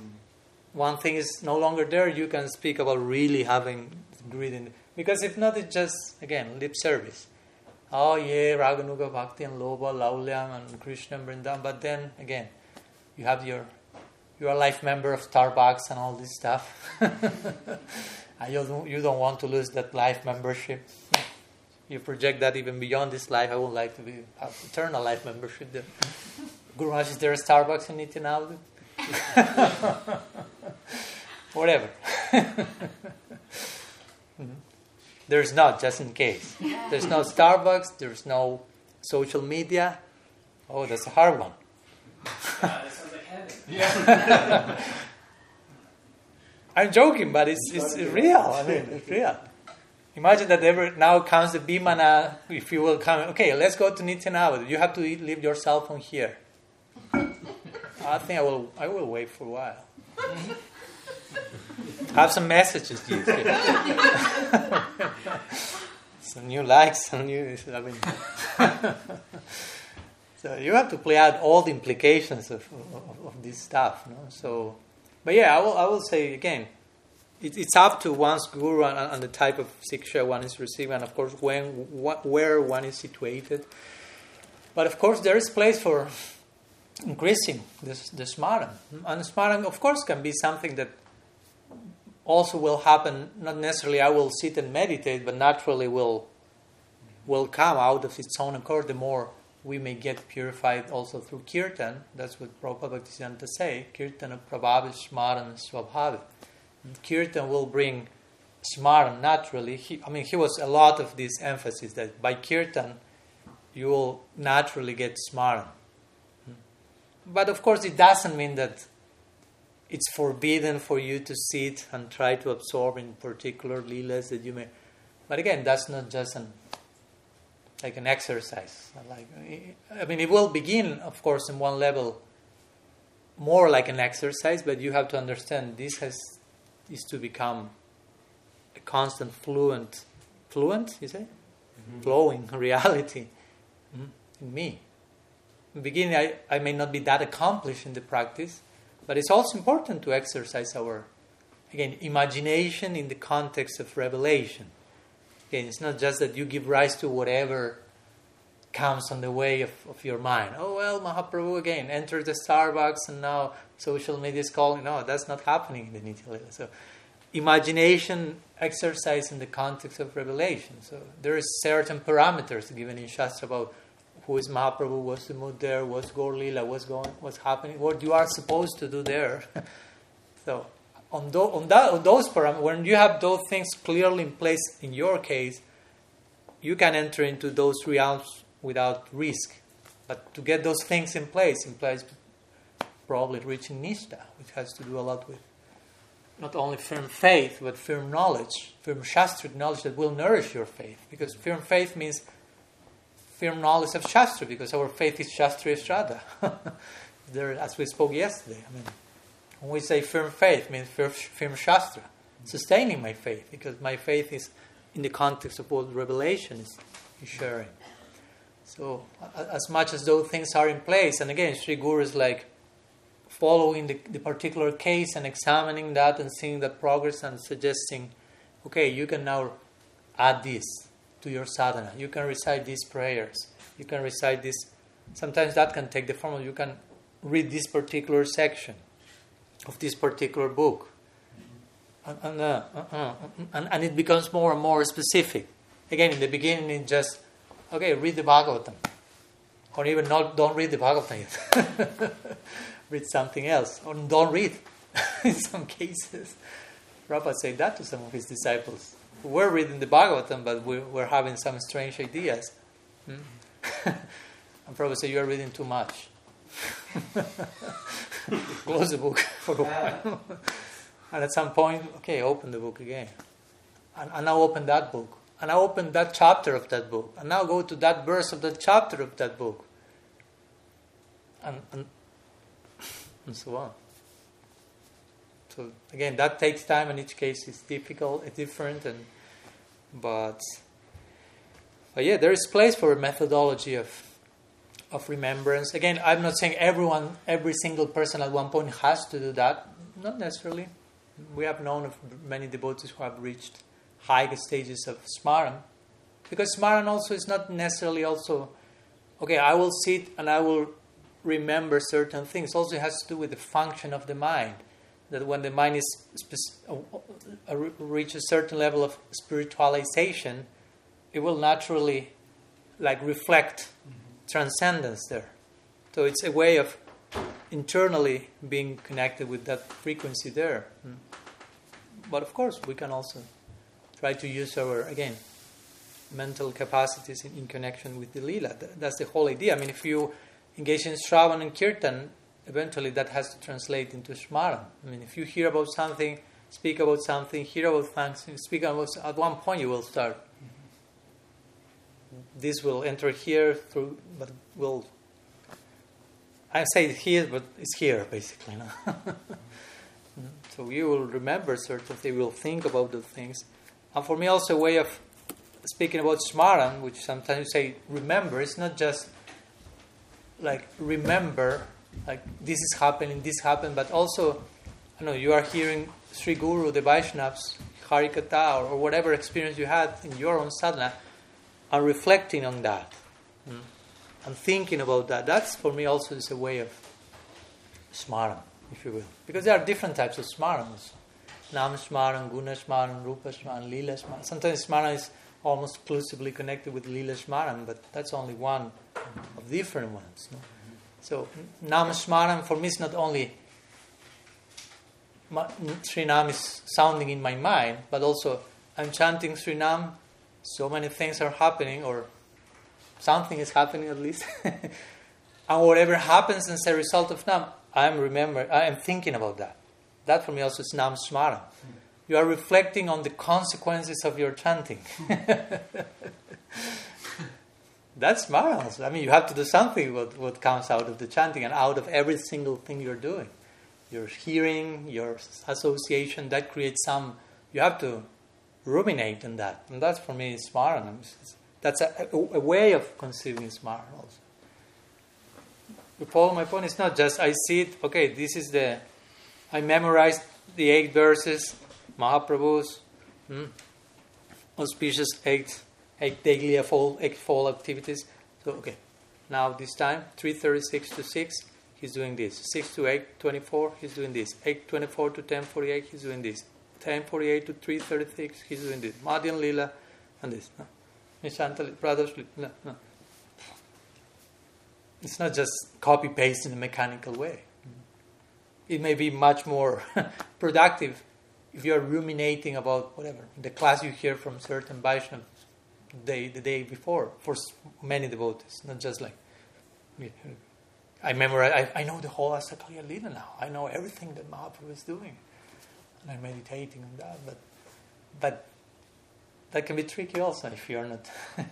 one thing is no longer there, you can speak about really having greed in because if not, it's just, again, lip service. Oh, yeah, Raganuga Bhakti and Lobha, Laulyam and Krishna and Vrindavan. But then, again, you have your, you're a life member of Starbucks and all this stuff. <laughs> you, don't, you don't want to lose that life membership. You project that even beyond this life. I would like to be uh, have eternal life membership. There. Guru is there a Starbucks in Nityanavadu? <laughs> Whatever. <laughs> There's not, just in case. There's no Starbucks, there's no social media. Oh, that's a hard one. Yeah, that sounds like heaven. Yeah. I'm joking, but it's, it's real. I mean, it's real. Imagine that ever now comes the Bimana, if you will come, okay, let's go to Nityanavada. You have to leave your cell phone here. I think I will, I will wait for a while. <laughs> Have some messages, please. <laughs> some new likes, some new. I mean, <laughs> so you have to play out all the implications of, of, of this stuff. No? So, but yeah, I will, I will say again, it, it's up to one's guru and, and, the type of siksha one is receiving, and of course, when, wh- where one is situated. But of course, there is place for increasing this, the smaran. And smaran, of course, can be something that also will happen. Not necessarily I will sit and meditate, but naturally will will come out of its own accord. The more we may get purified also through kirtan. That's what Prabhupada Bhaktisiddhanta say. Kirtana prabhavi smaran swabhavi. Kirtan will bring smaran naturally. He, I mean, he was a lot of this emphasis that by kirtan you will naturally get smaran. But of course, it doesn't mean that it's forbidden for you to sit and try to absorb in particular leelas that you may. But again, that's not just an like an exercise. Like I mean, it will begin, of course, in one level, more like an exercise. But you have to understand this has is to become a constant, fluent, fluent. You say, mm-hmm. flowing <laughs> reality mm-hmm. in me. In the beginning, I, I may not be that accomplished in the practice but it's also important to exercise our, again, imagination in the context of revelation. It's not just that you give rise to whatever comes on the way of, of your mind. Oh, well, Mahaprabhu again entered the Starbucks and now social media is calling. No, that's not happening in the Nitya. So, imagination exercise in the context of revelation. So, there is certain parameters given in Shastra about who is Mahaprabhu, what's the mood there, what's Gaur Lila, what's going, what's happening, what you are supposed to do there. <laughs> so on, on, that, on those parameters, when you have those things clearly in place in your case, you can enter into those realms without risk. But to get those things in place implies probably reaching Nishtha, which has to do a lot with not only firm faith, but firm knowledge, firm Shastric knowledge that will nourish your faith. Because firm faith means firm knowledge of Shastra because our faith is Shastriya Shraddha. <laughs> there, as we spoke yesterday, I mean, when we say firm faith, means firm, Shastra, sustaining my faith because my faith is in the context of what revelation is, is sharing. So, as much as those things are in place, and again, Sri Guru is like following the, the particular case and examining that and seeing the progress and suggesting, okay, you can now add this to your sadhana. You can recite these prayers. You can recite this. Sometimes that can take the form of you can read this particular section of this particular book. And, and, uh, uh, uh, and, and it becomes more and more specific. Again, in the beginning, it just, okay, read the Bhagavatam. Or even not, don't read the Bhagavatam yet. <laughs> read something else. Or don't read, <laughs> in some cases. Prabhupada said that to some of his disciples. We're reading the Bhagavatam, but we're, we're having some strange ideas. Hmm? <laughs> and Prabhupada said, You are reading too much. <laughs> Close the book <laughs> for a while. and at some point, okay, open the book again. And, and now open that book. And now open that chapter of that book. And now go to that verse of that chapter of that book. And, and, <laughs> and so on. So again, that takes time, and each case is difficult, it's different, and but but yeah, there is place for a methodology of of remembrance. Again, I'm not saying everyone, every single person at one point has to do that. Not necessarily. We have known of many devotees who have reached high stages of smaran. Because smaran also is not necessarily also, okay, I will sit and I will remember certain things. Also, it has to do with the function of the mind. That when the mind is uh, uh, reach a certain level of spiritualization, it will naturally like reflect transcendence there. So it's a way of internally being connected with that frequency there. Hmm. But of course, we can also try to use our, again, mental capacities in, in connection with the lila. That's the whole idea. I mean, if you engage in Shravan and Kirtan, eventually that has to translate into Smaran. I mean, if you hear about something, speak about something, hear about something, speak about at one point you will start this will enter here through, but will. I say it here, but it's here basically. No? <laughs> so you will remember certain things, you will think about the things. And for me, also, a way of speaking about Smaran, which sometimes you say remember, it's not just like remember, like this is happening, this happened, but also, I know you are hearing Sri Guru, the Vaishnavas, Harikatha, or, or whatever experience you had in your own sadhana and reflecting on that mm. and thinking about that. That's for me also is a way of smaran, if you will. Because there are different types of smarans. Nam smaran, guna smaran, rupa smaran, lila smaran. Sometimes smaran is almost exclusively connected with lila smaran, but that's only one of different ones. No? So nam smaran for me is not only Sri Nam is sounding in my mind, but also I'm chanting Sri Nam so many things are happening, or something is happening at least. <laughs> and whatever happens as a result of Nam, I am remember, I am thinking about that. That for me also is Nam Smara. You are reflecting on the consequences of your chanting. <laughs> That's Smara I mean, you have to do something what, what comes out of the chanting and out of every single thing you're doing. Your hearing, your association, that creates some, you have to ruminate in that. And that's for me smaran. That's a, a, a, way of conceiving smaran also. You follow my point? It's not just I see it, okay, this is the, I memorized the eight verses, Mahaprabhu's hmm, auspicious eight, eight daily fall, eight fall activities. So, okay, now this time, 3.36 to 6, he's doing this. 6 to 8, 24, he's doing this. 8.24 to 10.48, he's doing this. 1048 to 336, he's doing this. Madhyan Lila and this. No? Nishanta brothers, no, no. It's not just copy paste in a mechanical way. It may be much more <laughs> productive if you are ruminating about whatever the class you hear from certain Vaishnavas day the day before for many devotees, not just like I memorize. I, I know the whole Astakaliya Lila now. I know everything that Mahaprabhu is doing and I'm meditating on that. But but that can be tricky also if you're not <laughs>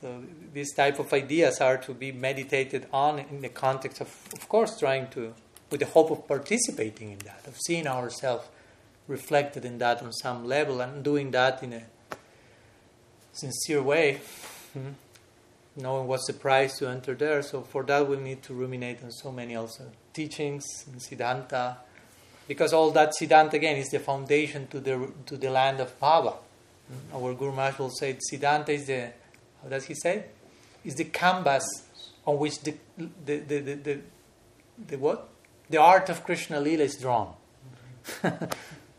So these type of ideas are to be meditated on in the context of, of course, trying to, with the hope of participating in that, of seeing ourselves reflected in that on some level, and doing that in a sincere way, hmm, knowing what's the price to enter there. So for that, we need to ruminate on so many also teachings and Siddhanta, because all that Siddhanta again is the foundation to the to the land of Bhava. Hmm, Our Guru Maharaj will say Siddhanta is the how does he say? Is the canvas on which the the the, the, the, the what? The art of Krishna Lila is drawn. <laughs>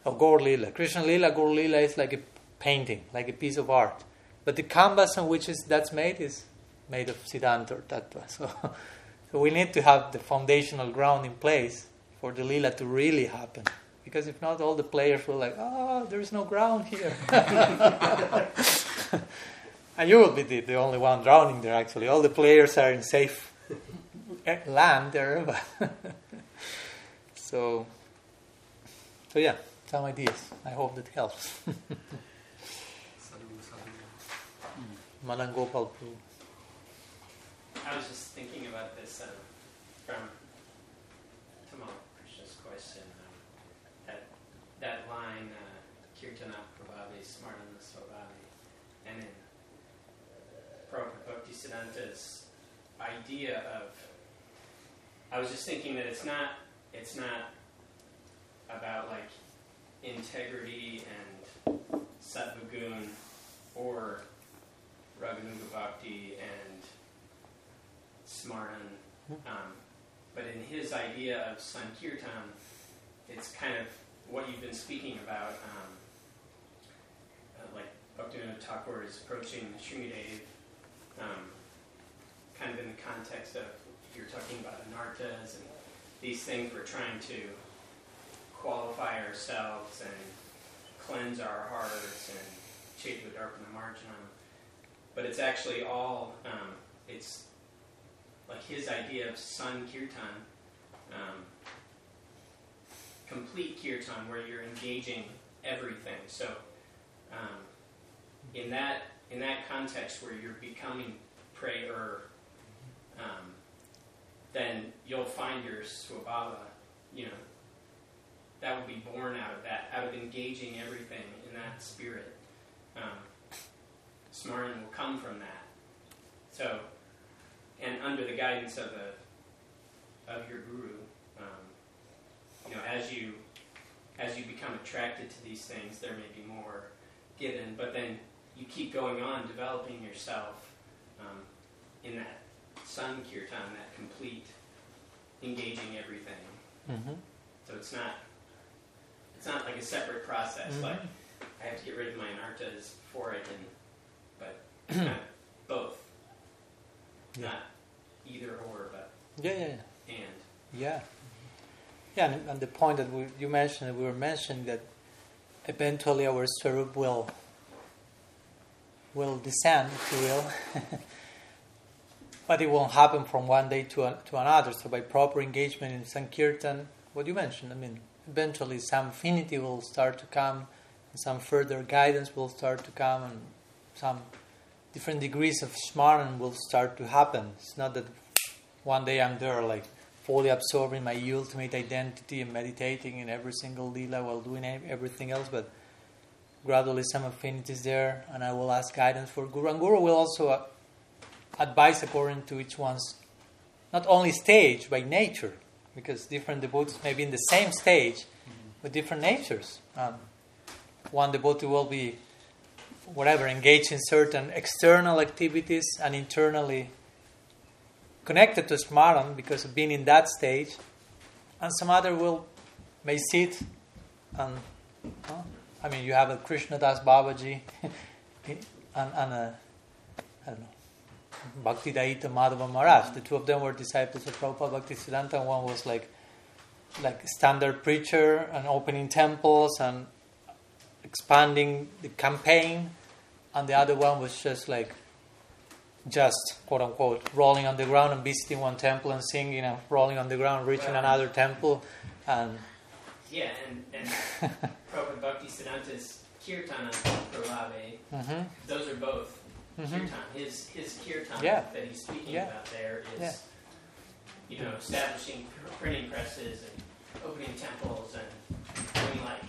of Gaur Lila. Krishna Lila, Gaur Lila is like a painting, like a piece of art. But the canvas on which is, that's made is made of Siddhanta or Tattva. <laughs> So, so we need to have the foundational ground in place for the Lila to really happen. Because if not, all the players will like, oh, there's no ground here. <laughs> and you will be the, the only one drowning there, actually. All the players are in safe eh, land there. <laughs> So, so yeah, some ideas. I hope that helps. <laughs> Sadhu, sadhu. Mm. Gopal Prabhu. I was just thinking about this um, from Tamal Krishna's question. Um, that that line, uh, Kirtana Prabhavi Smartana Swabhavi, and in Prabhupada Bhakti Siddhanta's idea of, I was just thinking that it's not, it's not about like integrity and sattvagun or Raganuga Bhakti and Smartan. Um, but in his idea of Sankirtan, it's kind of what you've been speaking about, um, uh, like Bhaktivinoda Thakur is approaching Sringadev, um, kind of in the context of you're talking about anartas and these things we're trying to qualify ourselves and cleanse our hearts and Chaitya Darpana Marjanam. But it's actually all, um, it's like his idea of sun kirtan, um, complete kirtan, where you're engaging everything. So, um, in that in that context, where you're becoming prayer, um, then you'll find your swabhava. You know, that will be born out of that, out of engaging everything in that spirit. Um, will come from that. So, and under the guidance of a of your guru, um, you know, as you as you become attracted to these things, there may be more given, but then you keep going on developing yourself um, in that sun kirtan, that complete engaging everything. Mm-hmm. So it's not it's not like a separate process. Mhm. Like I have to get rid of my anartas before I can, but <clears throat> both, Yeah. not either or, but Yeah, yeah, yeah. and. Yeah, yeah, and, and the point that we, you mentioned, we were mentioning that eventually our swarup will will descend, if you will, <laughs> but it won't happen from one day to a, to another. So by proper engagement in sankirtan, what you mentioned, I mean, eventually some affinity will start to come, and some further guidance will start to come, and some different degrees of smaran will start to happen. It's not that one day I'm there like fully absorbing my ultimate identity and meditating in every single lila while doing everything else, but gradually some affinities there, and I will ask guidance for Guru. And Guru will also uh, advise according to each one's not only stage by nature, because different devotees may be in the same stage with different natures. Um, one devotee will be whatever engaged in certain external activities and internally connected to Smaran because of being in that stage, and some other will may sit and I mean you have a Krishna Das Babaji <laughs> and, and a I don't know Bhakti Daita Madhava Maharaj. The two of them were disciples of Prabhupada Bhakti Siddhanta, and one was like like standard preacher and opening temples and expanding the campaign, and the other one was just like just quote unquote rolling on the ground and visiting one temple and singing and rolling on the ground, reaching Wow. another temple, and Yeah, and, and <laughs> Prabhupada Bhakti Siddhanta's Kirtana Prabhave, Mhm. those are both Mhm. kirtan. His his kirtan Yeah. that he's speaking Yeah. about there is, Yeah. you know, establishing printing presses and opening temples and doing like.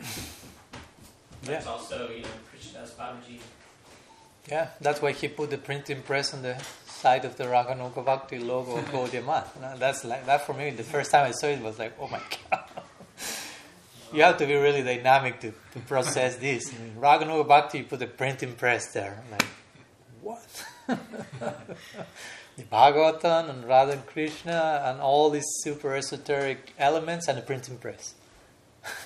<laughs> That's yeah, also, you know, Krishnadas Babaji Yeah, that's why he put the printing press on the side of the Raganuga Bhakti logo of Gaudiya <laughs> Math. That's like that for me. The first time I saw it was like, oh my god. <laughs> you have to be really dynamic to, to process this. I mean, Bhakti, you put the printing press there. I'm like, what? <laughs> the Bhagavatam and Radha and Krishna and all these super esoteric elements and the printing press.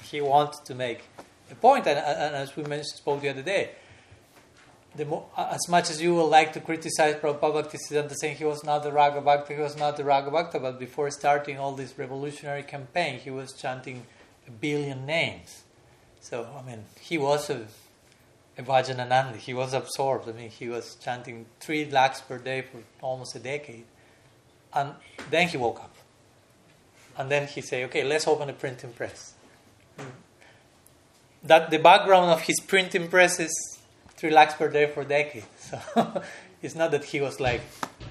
he wanted to make a point, and, and as we mentioned, spoke the other day, the mo- as much as you would like to criticize Prabhupada Bhaktisiddhanta saying he was not the Raga Bhakta, he was not the Raga Bhakta, but before starting all this revolutionary campaign, he was chanting a billion names. So, I mean, he was a, a Vajanananda, he was absorbed. I mean, he was chanting three lakhs per day for almost a decade. And then he woke up. And then he said, okay, let's open a printing press. Hmm. That the background of his printing press is three lakhs per day for decades. <laughs> So it's not that he was like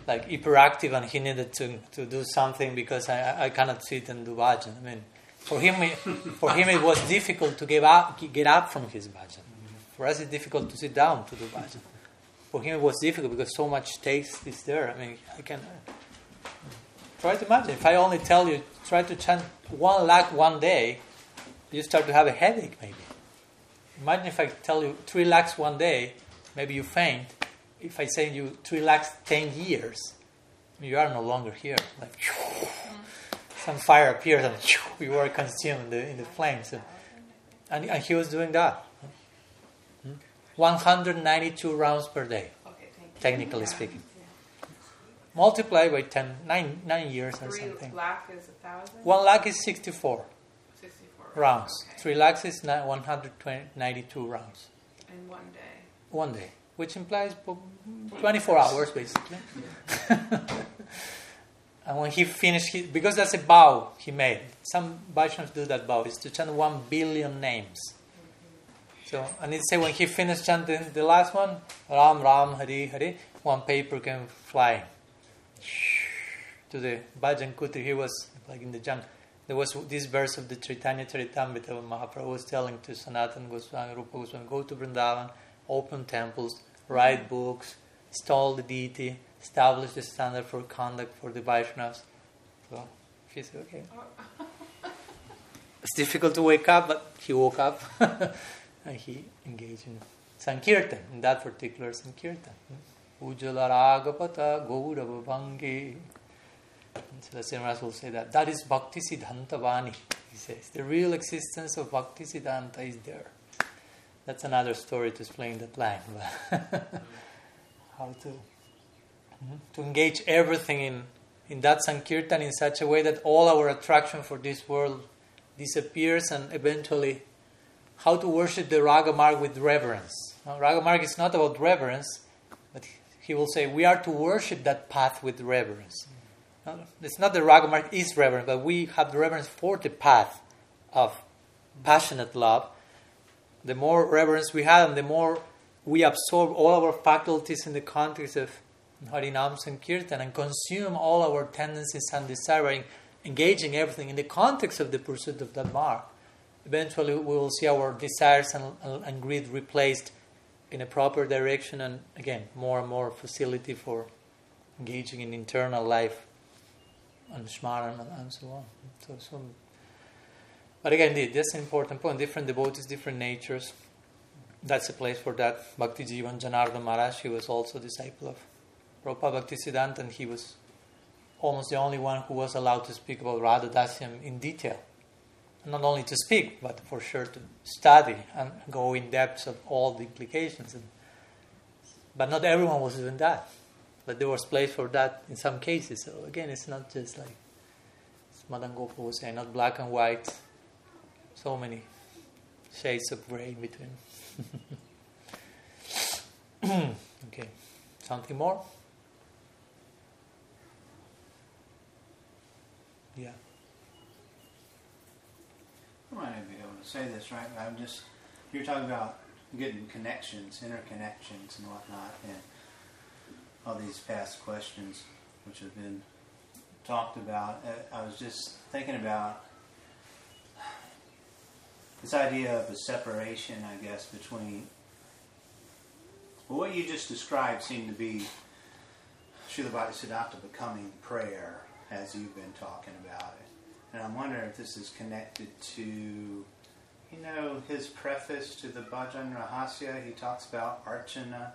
like hyperactive and he needed to, to do something because I, I cannot sit and do bhajan. I mean, for him, it, for him it was difficult to get up, get up from his bhajan. For us, it's difficult to sit down to do bhajan. For him, it was difficult because so much taste is there. I mean, I can uh, try to imagine. If I only tell you, try to chant one lakh one day, you start to have a headache maybe. Imagine if I tell you three lakhs one day, maybe you faint. If I say you three lakhs ten years, you are no longer here. Like mm. some fire appears and <laughs> you are consumed in the, in the flames. And, and he was doing that. Hmm? 192 rounds per day, Okay, technically Yeah. speaking. Multiply by 10, nine, nine years or something. lakh is? One lakh is 64 Sixty-four. rounds. Okay. Three lakhs is ni- 192 rounds. In one day. One day, which implies 24 hours basically. <laughs> and when he finished, he, because that's a vow he made. Some Vaishnavas do that vow, is to chant one billion names. So, and it say when he finished chanting the last one, Ram Ram Hari Hari, one paper came flying to the Bhajan Kuti. He was like in the jungle. There was this verse of the Chaitanya Charitamrita when Mahaprabhu was telling to Sanatan Goswami, Rupa Goswami, go to Vrindavan, open temples, write mm-hmm. books, stall the deity, establish the standard for conduct for the Vaishnavas. So he said, okay. Oh. <laughs> It's difficult to wake up, but he woke up <laughs> and he engaged in Sankirtan, in that particular Sankirtan. Ujjala Ragapata Gaurava Bhangi. So Srimas will say that. That is Bhakti Siddhanta Vani, he says. The real existence of Bhakti Siddhanta is there. That's another story to explain that line. <laughs> How to, mhm, to engage everything in, in that Sankirtan in such a way that all our attraction for this world disappears and eventually how to worship the Raga Marg with reverence. Now, Ragamarg is not about reverence, but he will say we are to worship that path with reverence. It's not the Raga Marg is reverence, but we have the reverence for the path of passionate love. The more reverence we have, and the more we absorb all our faculties in the context of Harinam Sankirtan and consume all our tendencies and desire by engaging everything in the context of the pursuit of that mark. Eventually, we will see our desires and, and, and greed replaced in a proper direction, and again, more and more facility for engaging in internal life and Shmaran and, so on. So, so, but again, indeed, that's an important point. Different devotees, different natures. That's a place for that. Bhakti Jivan Janardhan Maharaj, he was also a disciple of Prabhupada Bhaktisiddhanta, and he was almost the only one who was allowed to speak about Radha Dasyam in detail. Not only to speak, but for sure to study and go in depth of all the implications. And, but not everyone was doing that. But there was place for that in some cases. So again, it's not just like Madan Gopal was saying, not black and white. So many shades of gray in between. <laughs> okay, something more? Yeah. I might not be able to say this right, but I'm just you're talking about getting connections, interconnections, and whatnot, and all these past questions which have been talked about. I was just thinking about this idea of a separation, I guess, between what you just described seemed to be Srila Bhaktisiddhanta becoming prayer as you've been talking about it. And I'm wondering if this is connected to, you know, his preface to the Bhajan Rahasya. He talks about Archana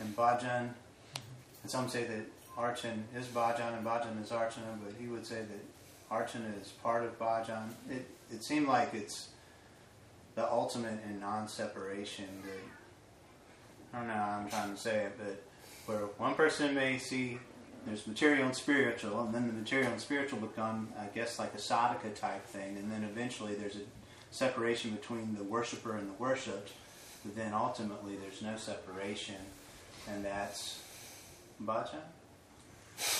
and Bhajan. And some say that Archan is Bhajan and Bhajan is Archana, but he would say that Archana is part of Bhajan. It, it seemed like it's the ultimate in non-separation I don't know how I'm trying to say it, but where one person may see there's material and spiritual, and then the material and spiritual become, I guess, like a sadhaka type thing, and then eventually there's a separation between the worshiper and the worshipped, but then ultimately there's no separation, and that's bhajan.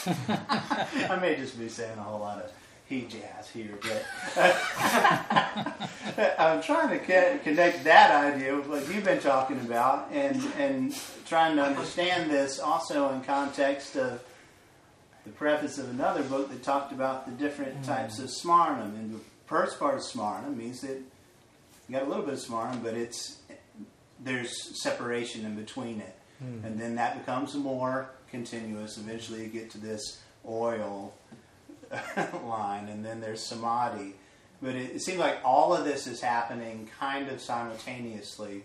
<laughs> I may just be saying a whole lot of he jazz here, but <laughs> I'm trying to connect that idea with what you've been talking about, and and trying to understand this also in context of the preface of another book that talked about the different mm. types of smarnam. And the first part of smarnam means that you got a little bit of smarnam, but it's there's separation in between it, mm. and then that becomes more continuous. Eventually, you get to this oil <laughs> line, and then there's samadhi. But it, it, seems like all of this is happening kind of simultaneously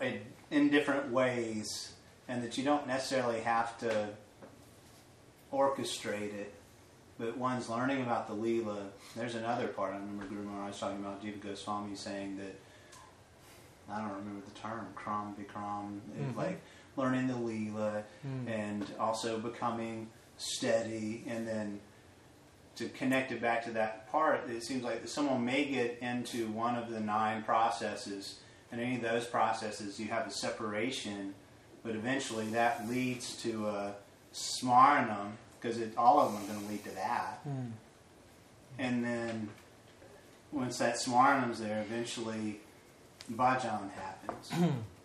in, in different ways, and that you don't necessarily have to orchestrate it. But one's learning about the Leela. There's another part. I remember Guru Maharaj was talking about Jiva Goswami saying that I don't remember the term, Kram Vikram, mm-hmm. like learning the Leela mm. and also becoming steady and then to connect it back to that part, it seems like someone may get into one of the nine processes, and any of those processes you have a separation, but eventually that leads to a smarnam, because all of them are going to lead to that. Mm. And then once that smarnam's there, eventually bhajan happens. <clears throat>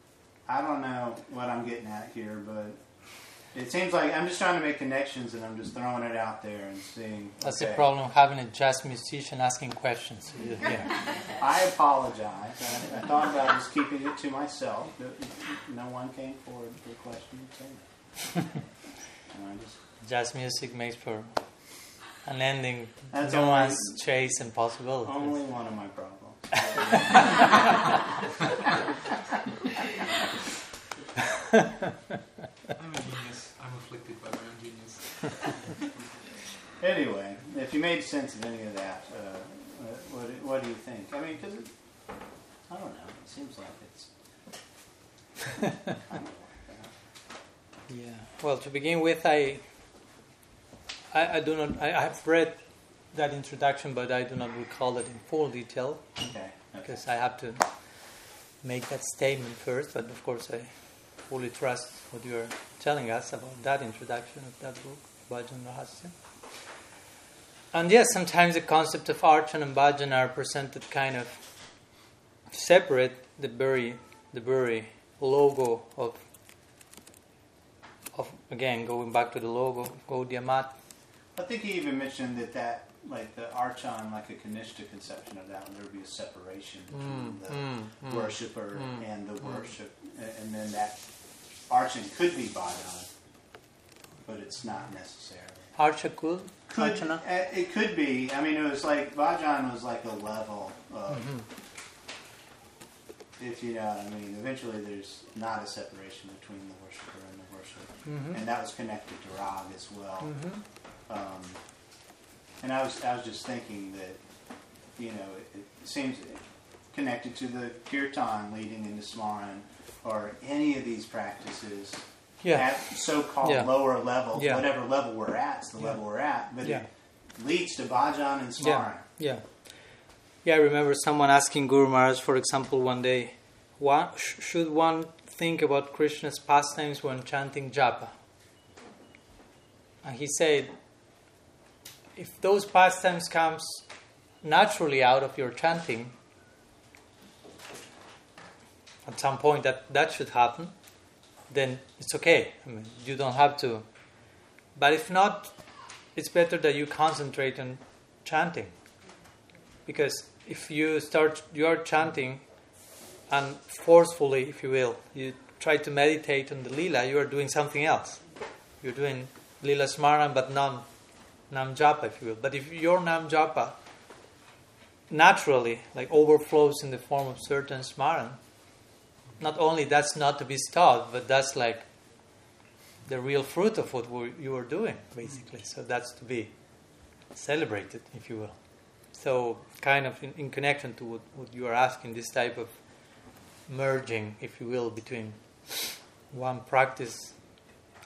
I don't know what I'm getting at here, but it seems like I'm just trying to make connections and I'm just throwing it out there and seeing. That's okay. the problem having a jazz musician asking questions. Yeah. I apologize. I, I, thought about just keeping it to myself. No one came forward with a question. <laughs> just, jazz music makes for an ending. That's no one's chase and possibilities. Only one of my problems. <laughs> I'm a genius. I'm afflicted by my own genius. <laughs> anyway, if you made sense of any of that, uh, uh what, what do you think? I mean, because I don't know. It seems like it's. <laughs> yeah. Well, to begin with, I, I, I do not. I, I have read that introduction, but I do not recall it in full detail. Okay. okay. Because I have to make that statement first, but of course I fully trust what you're telling us about that introduction of that book, Bhajan Rahasya. And yes, sometimes the concept of archan and bhajan are presented kind of separate. The very, the very logo of, of again going back to the logo, Gaudiya Math. I think he even mentioned that that like the archan, like a Kanishta conception of that, and there would be a separation between mm, the mm, mm worshiper mm, and the mm. worship, and then that Arching could be bhajan, but it's not necessarily. Archa could? Could, uh, it could be. I mean, it was like bhajan was like a level of. Mm-hmm. If you know what I mean, eventually there's not a separation between the worshiper and the worship, mm-hmm. and that was connected to rag as well. Mm-hmm. Um, and I was I was just thinking that you know it, it seems connected to the kirtan leading into smaran or any of these practices yeah. at so-called yeah. lower level, yeah. whatever level we're at, it's the level we're at, but it leads to bhajan and smaran. Yeah. yeah. I remember someone asking Guru Maharaj, for example, one day, what, should one think about Krishna's pastimes when chanting japa? And he said, if those pastimes comes naturally out of your chanting, at some point that that should happen, then it's okay. I mean, you don't have to. But if not, it's better that you concentrate on chanting. Because if you start, you are chanting, and forcefully, if you will, you try to meditate on the lila, you are doing something else. You're doing lila smaran, but nam, nam japa, if you will. But if your nam japa naturally like overflows in the form of certain smaran, not only that's not to be stopped, but that's like the real fruit of what you are doing, basically. So that's to be celebrated, if you will. So, kind of in, in connection to what, what you are asking, this type of merging, if you will, between one practice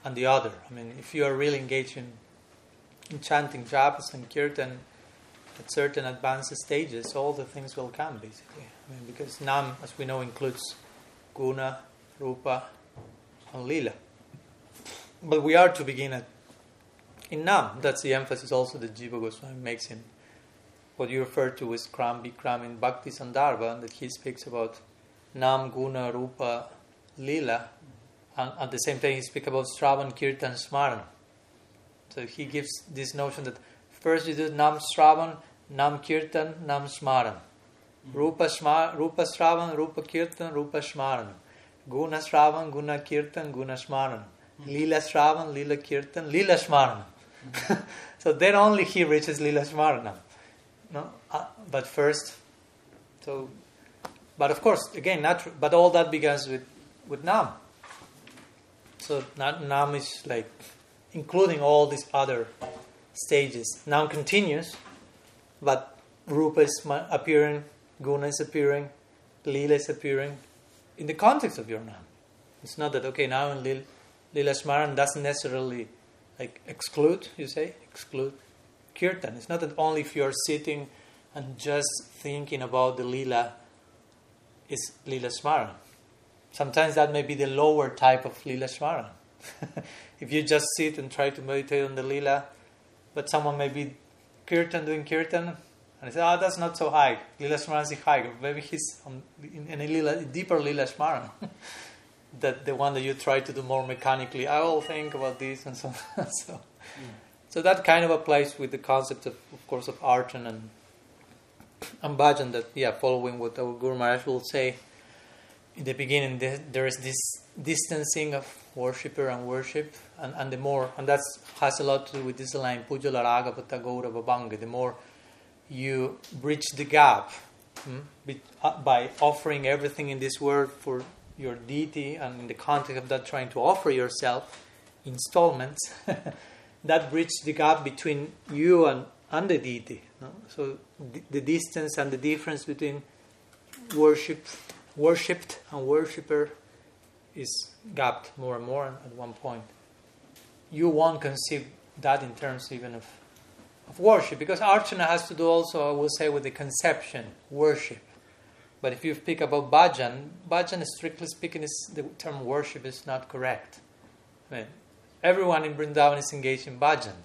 and the other. I mean, if you are really engaged in, in chanting japas and kirtan at certain advanced stages, all the things will come, basically. I mean, because nam, as we know, includes guna, rupa, and lila. But we are to begin at in Nam. That's the emphasis also that Jiva Goswami makes in what you refer to as Kram Bikram in Bhakti Sandarbha, that he speaks about Nam, Guna, Rupa, Lila, and at the same time he speaks about Shravan, Kirtan, Smaran. So he gives this notion that first you do Nam Shravan, Nam Kirtan, Nam Smaran. Rupa, Shma, Rupa Shravan, Rupa Kirtan, Rupa Smaran. Guna Shravan, Guna Kirtan, Guna Smaran. Lila Shravan, Lila Kirtan, Lila Smaran. <laughs> so then only he reaches Lila Smaranam. No? Uh, but first, so, but of course, again, not, but all that begins with, with Nam. So Nam is like including all these other stages. Nam continues, but Rupa is appearing, Guna is appearing, Lila is appearing in the context of your Nam. It's not that, okay, now in Lila, Lila Smaran doesn't necessarily like exclude, you say, exclude kirtan. It's not that only if you're sitting and just thinking about the lila is lila smaran. Sometimes that may be the lower type of lila smaran. <laughs> if you just sit and try to meditate on the lila, but someone may be kirtan doing kirtan, and say, "Oh, that's not so high. Lila smaran is high. Maybe he's on, in, a lila, deeper lila smaran." <laughs> that the one that you try to do more mechanically. I will think about this and so <laughs> on. so, mm. so that kind of applies with the concept of, of course, of archan and and bhajan. That yeah, following what our Guru Maharaj will say in the beginning, there is this distancing of worshipper and worship, and, and the more, and that has a lot to do with this line, Pujala Raga Gaura Babanga. The more you bridge the gap hmm, by offering everything in this world for your deity and in the context of that trying to offer yourself installments <laughs> that bridge the gap between you and, and the deity no? so the, the distance and the difference between worship worshipped and worshipper is gapped more and more at one point you won't conceive that in terms even of, of worship because archana has to do also i will say with the conception worship but if you speak about bhajan, bhajan, strictly speaking, is the term worship is not correct. I mean, everyone in Vrindavan is engaged in bhajan,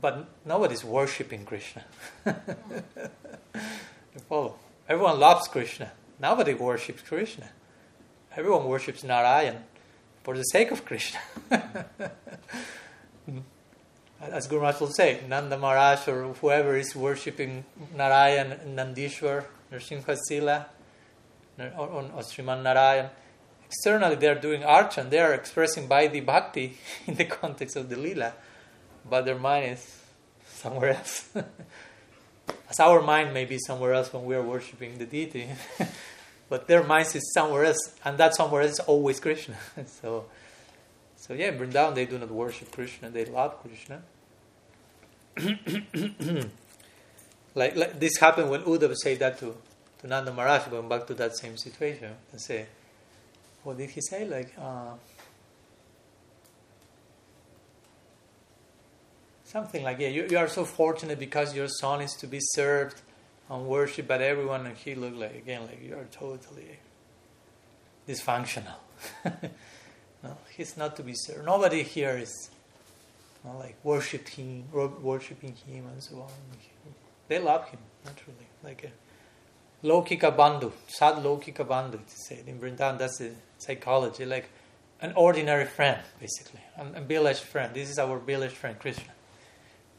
but nobody's worshipping Krishna. <laughs> you follow? Everyone loves Krishna. Nobody worships Krishna. Everyone worships Narayan for the sake of Krishna. <laughs> Hmm. As Guru Maharaj will say, Nanda Maharaj or whoever is worshipping Narayan and Nandishwar Nrsimha Sila, or, or, or Sriman Narayan. Externally, they are doing archan, they are expressing Vaidhi Bhakti <laughs> in the context of the Lila, but their mind is somewhere else. <laughs> As our mind may be somewhere else when we are worshipping the deity, <laughs> but their mind is somewhere else, and that somewhere else is always Krishna. so, so yeah, in Vrindavan they do not worship Krishna; they love Krishna. <coughs> Like, like this happened when Uddhava said that to, to Nanda Maharaj, going back to that same situation, and say, what did he say? Like, uh, something like, yeah, you, you are so fortunate because your son is to be served and worshipped by everyone, and he looked like, again, like you are totally dysfunctional. <laughs> no, he's not to be served. Nobody here is like worship him, worshiping him, and so on. They love him, naturally. Like a Lokika Bandhu, Sad Lokika Bandhu, to say in Vrindavan, that's the psychology, like an ordinary friend, basically, a, a village friend. This is our village friend, Krishna.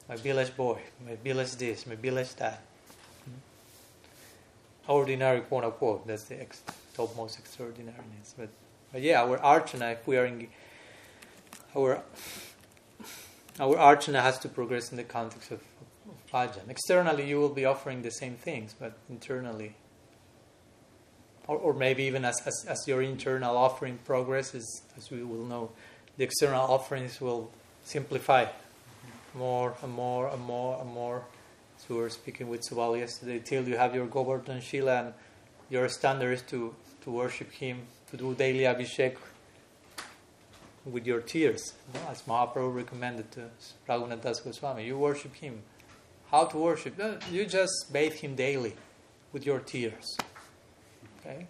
My village boy, my village this, my village that. Hmm? Ordinary, quote unquote, that's the ex- topmost extraordinariness. But But yeah, our archana, if we are in our our archana has to progress in the context of, of bhajan. Externally, you will be offering the same things, but internally, or, or maybe even as, as, as your internal offering progresses, as we will know, the external offerings will simplify more and more and more and more. So we were speaking with Subal yesterday, till you have your Govardhan Shila and your standard is to, to worship him, to do daily abhishek with your tears, as Mahaprabhu recommended to Raghunath Das Goswami. You worship him. How to worship? You just bathe him daily with your tears. Okay?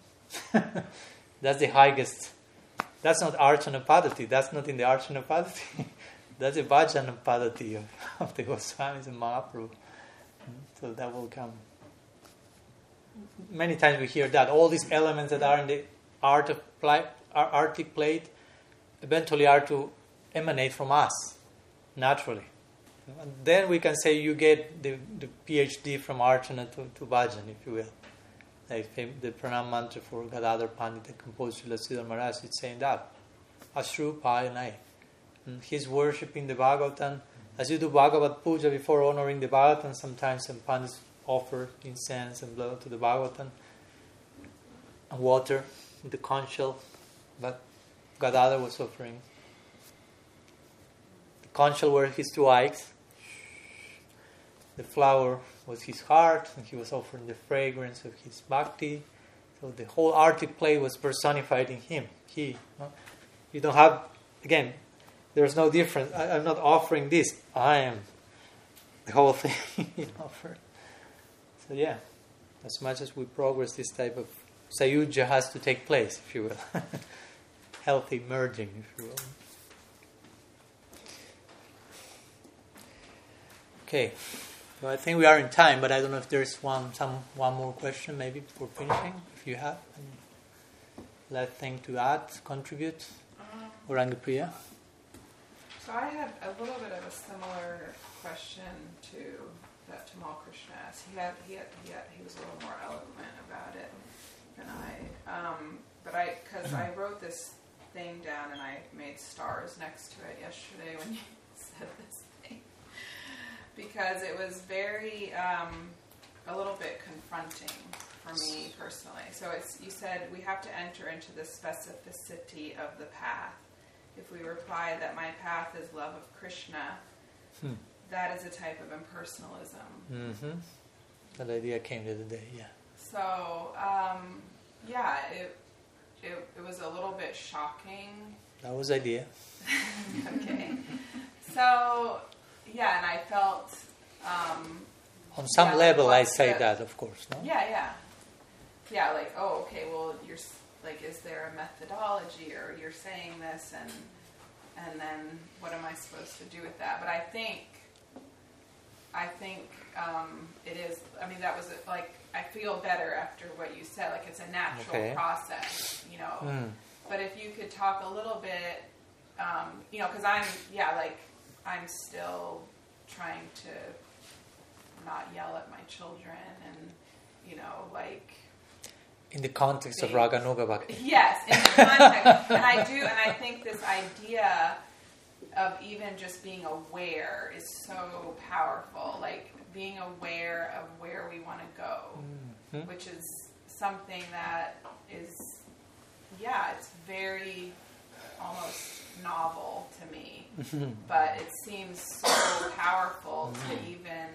<laughs> That's the highest. That's not Archana Paddhati. That's not in the Archana Paddhati. <laughs> That's the Bhajana Paddhati of, <laughs> of the Goswamis and Mahaprabhu. So that will come. Many times we hear that. All these elements that are in the art of play, artic plate eventually are to emanate from us naturally. And then we can say you get the, the PhD from Archana to, to Bhajan, if you will. Like the pranam mantra for Gadadhar Pandit, the composer Sridhar Maharaj, it's saying that. Ashru Payanai. He's worshipping the Bhagavatam. As you do Bhagavad Puja before honoring the Bhagavatam, sometimes some pandits offer incense and blood to the Bhagavatam and water the conch shell. But Gadadhar was offering. The conch shell were his two eyes. The flower was his heart, and he was offering the fragrance of his bhakti. So the whole artic play was personified in him. He. No? You don't have, again, there's no difference. I, am not offering this. I am the whole <laughs> thing you offer. So yeah, as much as we progress, this type of sayuja has to take place, if you will. <laughs> Healthy merging, if you will. Okay. So I think we are in time, but I don't know if there's one some one more question maybe before finishing. If you have last thing to add, contribute, um, Orangapriya. So I had a little bit of a similar question to that Tamal Krishna asked. He had he had, he, had, he was a little more eloquent about it than I. Um, but I because I wrote this thing down and I made stars next to it yesterday when <laughs> you said this thing. because it was very um, a little bit confronting for me personally. So it's you said we have to enter into the specificity of the path. If we reply that my path is love of Krishna, hmm. that is a type of impersonalism. Mm-hmm. That idea came to the other day, yeah. So um, yeah, it, it it was a little bit shocking. That was idea. <laughs> okay. So yeah, and I felt. Um, On some yeah, level, I say the, that, of course. No? Yeah, yeah, yeah. Like, oh, okay. Well, you're like, is there a methodology, or you're saying this, and and then what am I supposed to do with that? But I think, I think um, it is. I mean, that was like I feel better after what you said. Like it's a natural okay. process, you know. Mm. But if you could talk a little bit, um, you know, because I'm yeah, like I'm still trying to not yell at my children and, you know, like. In the context of Raganuga Bhakti. Yes, in the context. and I do, and I think this idea of even just being aware is so powerful. Like being aware of where we want to go, mm-hmm. which is something that is, yeah, it's very almost novel to me, <laughs> but it seems so powerful to mm-hmm. even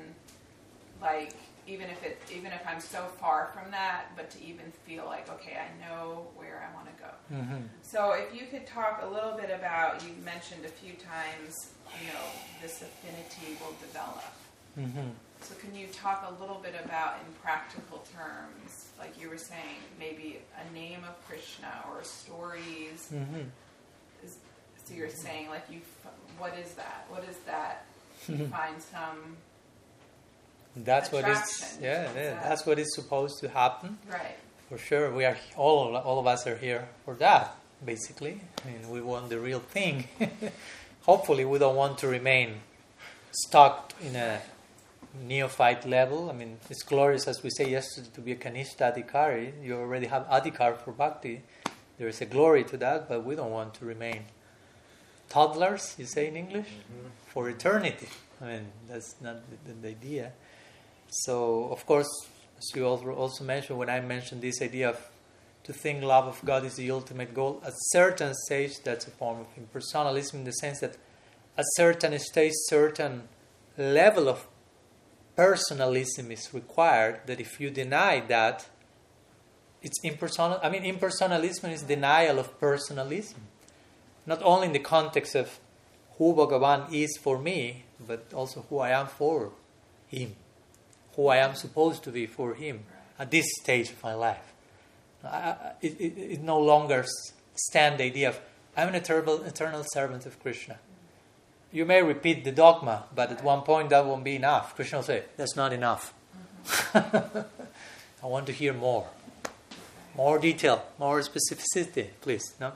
like even if it even if I'm so far from that, but to even feel like okay, I know where I want to go. Mm-hmm. So if you could talk a little bit about you mentioned a few times, you know, this affinity will develop. Mm-hmm. So can you talk a little bit about in practical terms, like you were saying, maybe a name of Krishna or stories? Mm-hmm so you're saying like you, what is that? What is that? <laughs> You find some. That's what is yeah, yeah that. that's what is supposed to happen. Right. For sure, we are all all of us are here for that. Basically, I mean, we want the real thing. <laughs> Hopefully, we don't want to remain stuck in a neophyte level. I mean, it's glorious, as we say yesterday, to be a Kanishta Adhikari. You already have Adhikar for Bhakti There is a glory to that, but we don't want to remain toddlers, you say in English, Mm-hmm. for eternity. I mean, that's not the, the idea. So, of course, as you also mentioned, when I mentioned this idea of to think love of God is the ultimate goal, at certain stage, that's a form of impersonalism in the sense that at certain stage, certain level of personalism is required. That if you deny that, it's impersonal. I mean, impersonalism is denial of personalism, not only in the context of who Bhagavan is for me, but also who I am for him, who I am supposed to be for him at this stage of my life. I, it, it, it, no longer stand the idea of I'm an eternal, eternal servant of Krishna. You may repeat the dogma, but at one point that won't be enough. Krishna will say, That's not enough. <laughs> I want to hear more. More detail, more specificity, please. No?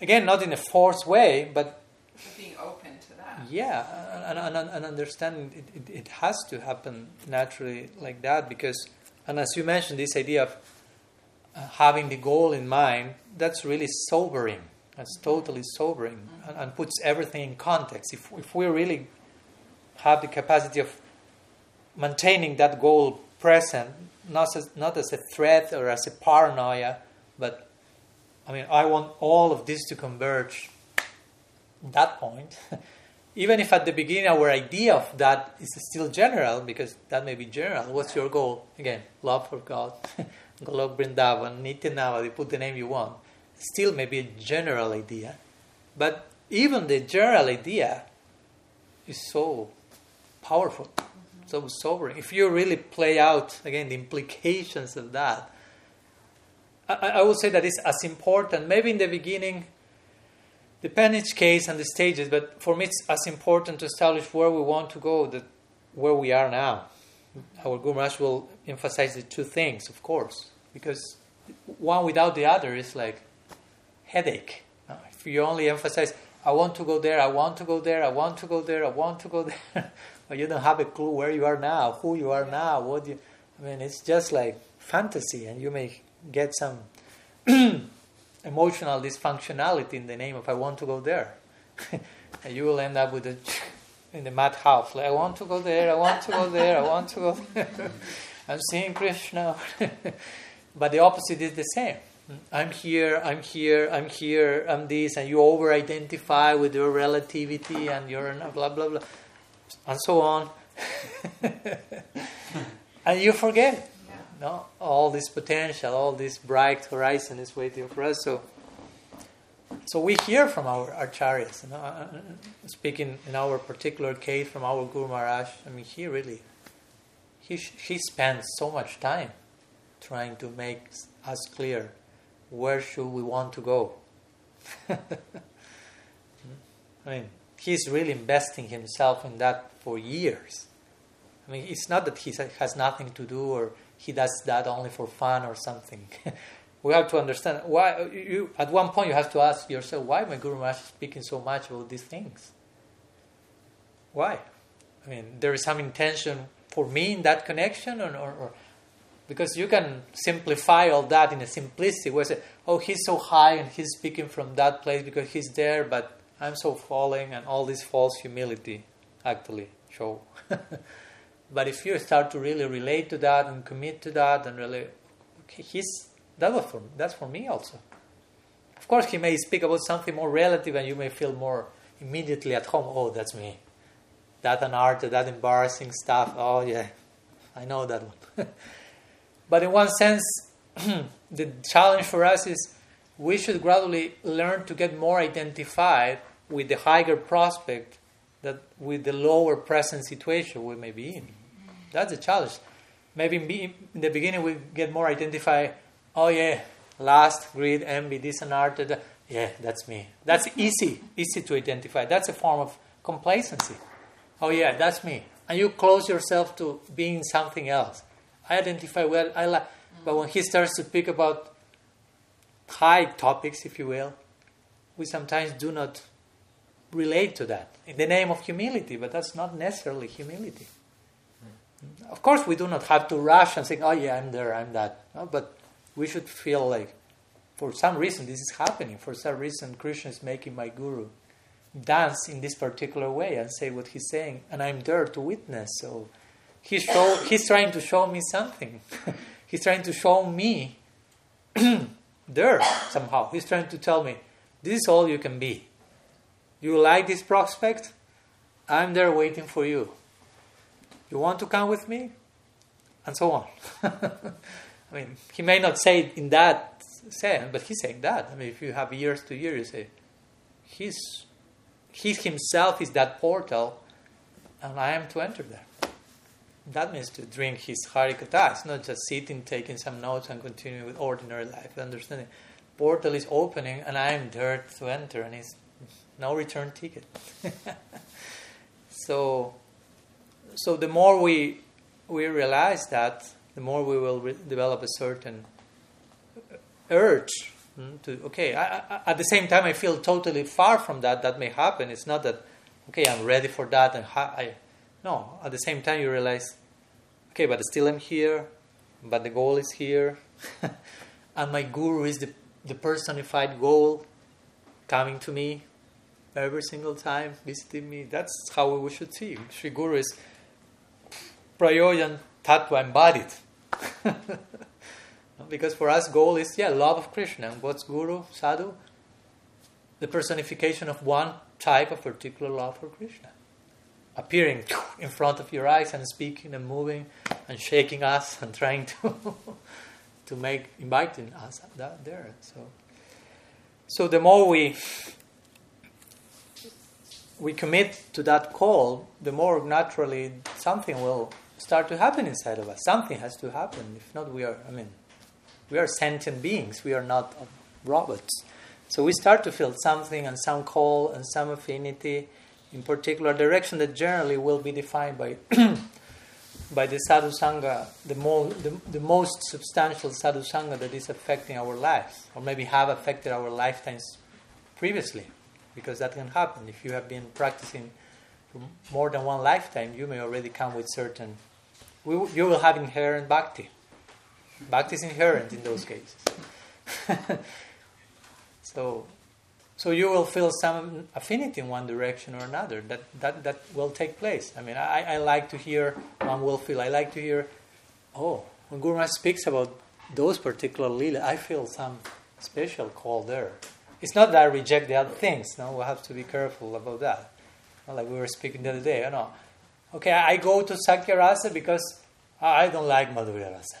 Again, not in a forced way, but being open to that. Yeah, and, and, and understanding it, it, it, has to happen naturally like that because, and as you mentioned, this idea of uh, having the goal in mind, that's really sobering. That's totally sobering and, and, puts everything in context. If, if we really have the capacity of maintaining that goal present, not as, not as a threat or as a paranoia, but I mean, I want all of this to converge that point, <laughs> even if at the beginning our idea of that is still general, because that may be general. What's your goal? Again, love for God, <laughs> Golok Vrindavan, Nityanavadi, put the name you want. Still maybe a general idea. But even the general idea is so powerful, mm-hmm. so sobering. If you really play out, again, the implications of that, I, I would say that it's as important, maybe in the beginning, depend each case and the stages, but for me it's as important to establish where we want to go that where we are now. Our Guru will emphasize the two things, of course, because one without the other is like headache. If you only emphasize, I want to go there, I want to go there, I want to go there, I want to go there, <laughs> but you don't have a clue where you are now, who you are now, what you. I mean, it's just like fantasy, and you may get some <clears throat> emotional dysfunctionality in the name of I want to go there. <laughs> and you will end up with a <laughs> in the madhouse. Like I want to go there, I want to go there, I want to go there. I'm seeing Krishna. but the opposite is the same. I'm here, I'm here, I'm here, I'm this, and you over identify with your relativity and your blah blah blah and so on. <laughs> and you forget no? All this potential, all this bright horizon is waiting for us. So, so we hear from our acharyas. You know? Uh, uh, speaking in our particular case from our Guru Maharaj, I mean, he really, he, he spends so much time trying to make us clear where should we want to go. <laughs> I mean, he's really investing himself in that for years. I mean, it's not that he has nothing to do or he does that only for fun or something. <laughs> we have to understand why. You at one point you have to ask yourself, why my Guru Maharaj is speaking so much about these things? Why? I mean, there is some intention for me in that connection, or, or, or because you can simplify all that in a simplicity where say, oh, he's so high and he's speaking from that place because he's there, but I'm so falling, and all this false humility actually show. <laughs> But if you start to really relate to that and commit to that and really, okay, he's that was for that's for me also. Of course, he may speak about something more relative, and you may feel more immediately at home. Oh, that's me. That an art, that embarrassing stuff. Oh yeah, I know that one. <laughs> but in one sense, <clears throat> the challenge for us is we should gradually learn to get more identified with the higher prospect that with the lower present situation we may be in. That's a challenge. Maybe in the beginning we get more identified. Oh yeah, lust, greed, envy, this and art. Yeah, that's me. That's easy, easy to identify. That's a form of complacency. Oh yeah, that's me. And you close yourself to being something else. I identify well. I like, but when he starts to speak about high topics, if you will, we sometimes do not relate to that in the name of humility. But that's not necessarily humility. Of course, we do not have to rush and think, oh, yeah, I'm there, I'm that. No, but we should feel like for some reason this is happening. For some reason, Krishna is making my guru dance in this particular way and say what he's saying, and I'm there to witness. So he's show, he's trying to show me something. <laughs> he's trying to show me <clears throat> there somehow. He's trying to tell me this is all you can be. You like this prospect? I'm there waiting for you. You want to come with me? And so on. <laughs> I mean, he may not say it in that sense, but he's saying that. I mean, if you have years to years, say, he's, he himself is that portal, and I am to enter there. That means to drink his harikatha. It's not just sitting, taking some notes, and continuing with ordinary life. Understanding, portal is opening, and I am there to enter, and it's no return ticket. <laughs> so, so the more we we realize that, the more we will re- develop a certain urge mm, to okay. I, I, at the same time, I feel totally far from that. That may happen. It's not that okay. I'm ready for that, and ha- I no. At the same time, you realize okay, but still I'm here. But the goal is here, <laughs> and my guru is the the personified goal coming to me every single time visiting me. That's how we should see. Sri Guru is Prayojan Tattva embodied. <laughs> because for us, goal is, yeah, love of Krishna. And what's Guru, Sadhu? The personification of one type of particular love for Krishna. Appearing in front of your eyes and speaking and moving and shaking us <laughs> and trying to to make inviting us that there. So so the more we we commit to that call, the more naturally something will start to happen inside of us. Something has to happen. If not, we are, I mean, we are sentient beings. We are not robots. So we start to feel something and some call and some affinity in particular direction that generally will be defined by <clears throat> by the sadhu sangha, the, the, the most substantial sadhu sangha that is affecting our lives, or maybe have affected our lifetimes previously because that can happen. If you have been practicing for more than one lifetime, you may already come with certain. you will have inherent bhakti. Bhakti is inherent in those cases. <laughs> so, so you will feel some affinity in one direction or another. That that that will take place. I mean, I, I like to hear. One will feel. I like to hear. Oh, when Guru Maharaj speaks about those particular lila, I feel some special call there. It's not that I reject the other things. No, we have to be careful about that. Like we were speaking the other day. You know, okay, I go to Sakhya Rasa because I don't like Madhurya Rasa,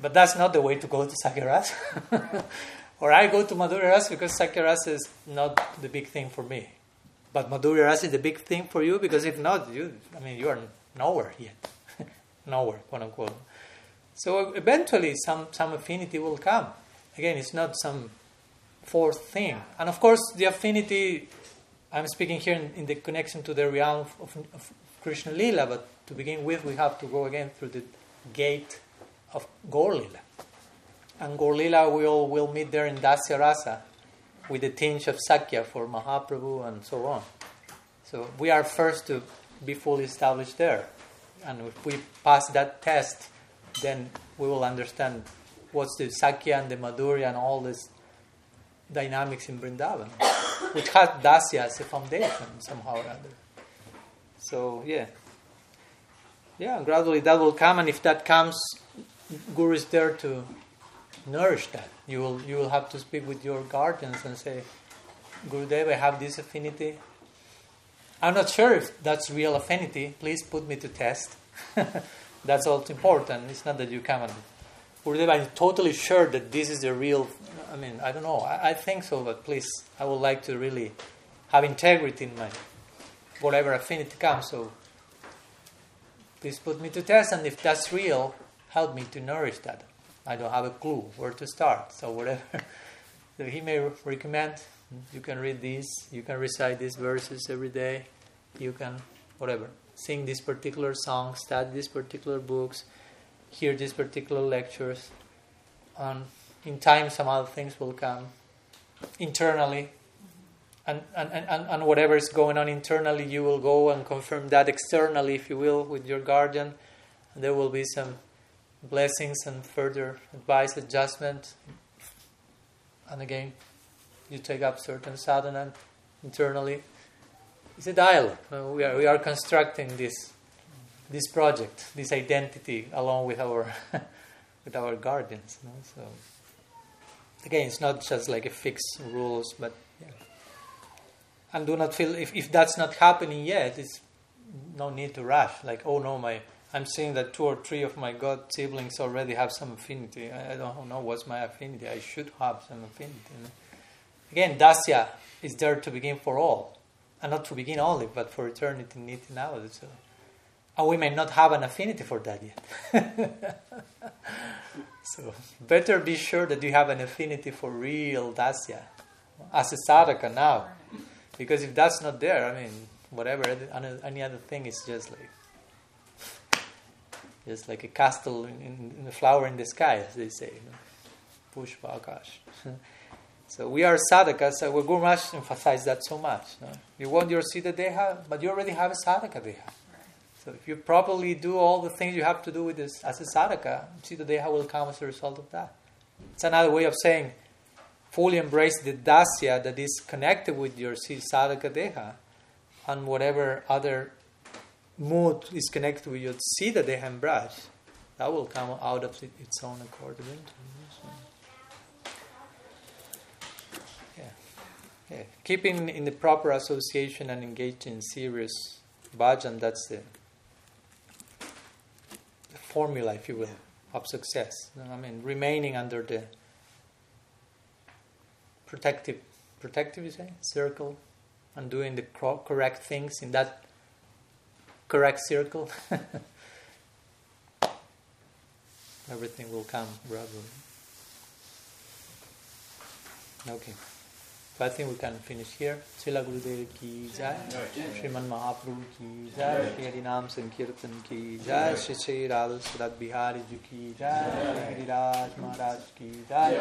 but that's not the way to go to Sakhya Rasa. <laughs> or I go to Madhurya Rasa because Sakhya Rasa is not the big thing for me, but Madhurya Rasa is the big thing for you because if not, you, I mean, you are nowhere yet, <laughs> nowhere, quote unquote. So eventually, some some affinity will come. Again, it's not some fourth thing. And of course, the affinity, I'm speaking here in, in the connection to the realm of, of, Krishna Lila, but to begin with, we have to go again through the gate of Gaur. And Gaur Lila, we all will meet there in Dasya Rasa with a tinge of Sakhya for Mahaprabhu and so on. So we are first to be fully established there. And if we pass that test, then we will understand what's the Sakhya and the Madhurya and all this dynamics in Vrindavan, <coughs> which has Dasya as a foundation somehow or other. So, yeah. Yeah, gradually that will come, and if that comes, Guru is there to nourish that. You will, you will have to speak with your guardians and say, Gurudev, I have this affinity. I'm not sure if that's real affinity. Please put me to test. <laughs> that's also important. It's not that you come and Gurudev, I'm totally sure that this is the real. I mean, I don't know. I, I, think so, but please, I would like to really have integrity in my whatever affinity comes. So please put me to test, and if that's real, help me to nourish that. I don't have a clue where to start. So whatever <laughs> he may recommend, you can read these. You can recite these verses every day. You can whatever sing these particular songs, study these particular books hear these particular lectures. And in time, some other things will come internally. And, and, and, and whatever is going on internally, you will go and confirm that externally, if you will, with your guardian. There will be some blessings and further advice, adjustment, and again, you take up certain sadhana internally. It's a dialogue. Uh, we are we are constructing this this project, this identity, along with our <laughs> with our guardians. You know? So again, it's not just like a fixed rules, but yeah. and do not feel if, if that's not happening yet, it's no need to rush. Like oh no, my I'm seeing that two or three of my god siblings already have some affinity. I, I don't know what's my affinity. I should have some affinity. You know? Again, dasya is there to begin for all, and not to begin only, but for eternity, niti now. So, and we may not have an affinity for that yet. <laughs> so, better be sure that you have an affinity for real dasya as a sadhaka now, because if that's not there, I mean, whatever any other thing is just like just like a castle in, in, a flower in the sky, as they say. You know? Pushpa Akash. <laughs> So we are sadhakas, so Guru Maharaj emphasized that so much. You want your siddha deha, but you already have a sadhaka deha. So if you properly do all the things you have to do with this as a sadhaka, siddha deha will come as a result of that. It's another way of saying fully embrace the dasya that is connected with your sadhaka deha and whatever other mood is connected with your siddha deha and braj. That will come out of its own accord eventually. Yeah. Keeping in the proper association and engaged in serious bhajan, that's the, the formula, if you will, of success. I mean, remaining under the protective, protective, you say, circle, and doing the correct things in that correct circle. <laughs> Everything will come gradually. Okay. So I think we can finish here. Srila Gurudev ki jai, Sriman Mahaprabhu ki jai, Hari Nam Sankirtan ki jai, Shri Shri Radha Surat Bihari ji ki jai, Giriraj Maharaj ki jai,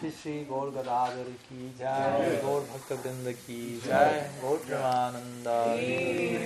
Shri Shri Gaur Gadadhar ki jai, Gaur Bhakta Vrinda ki jai, Gaur Premananda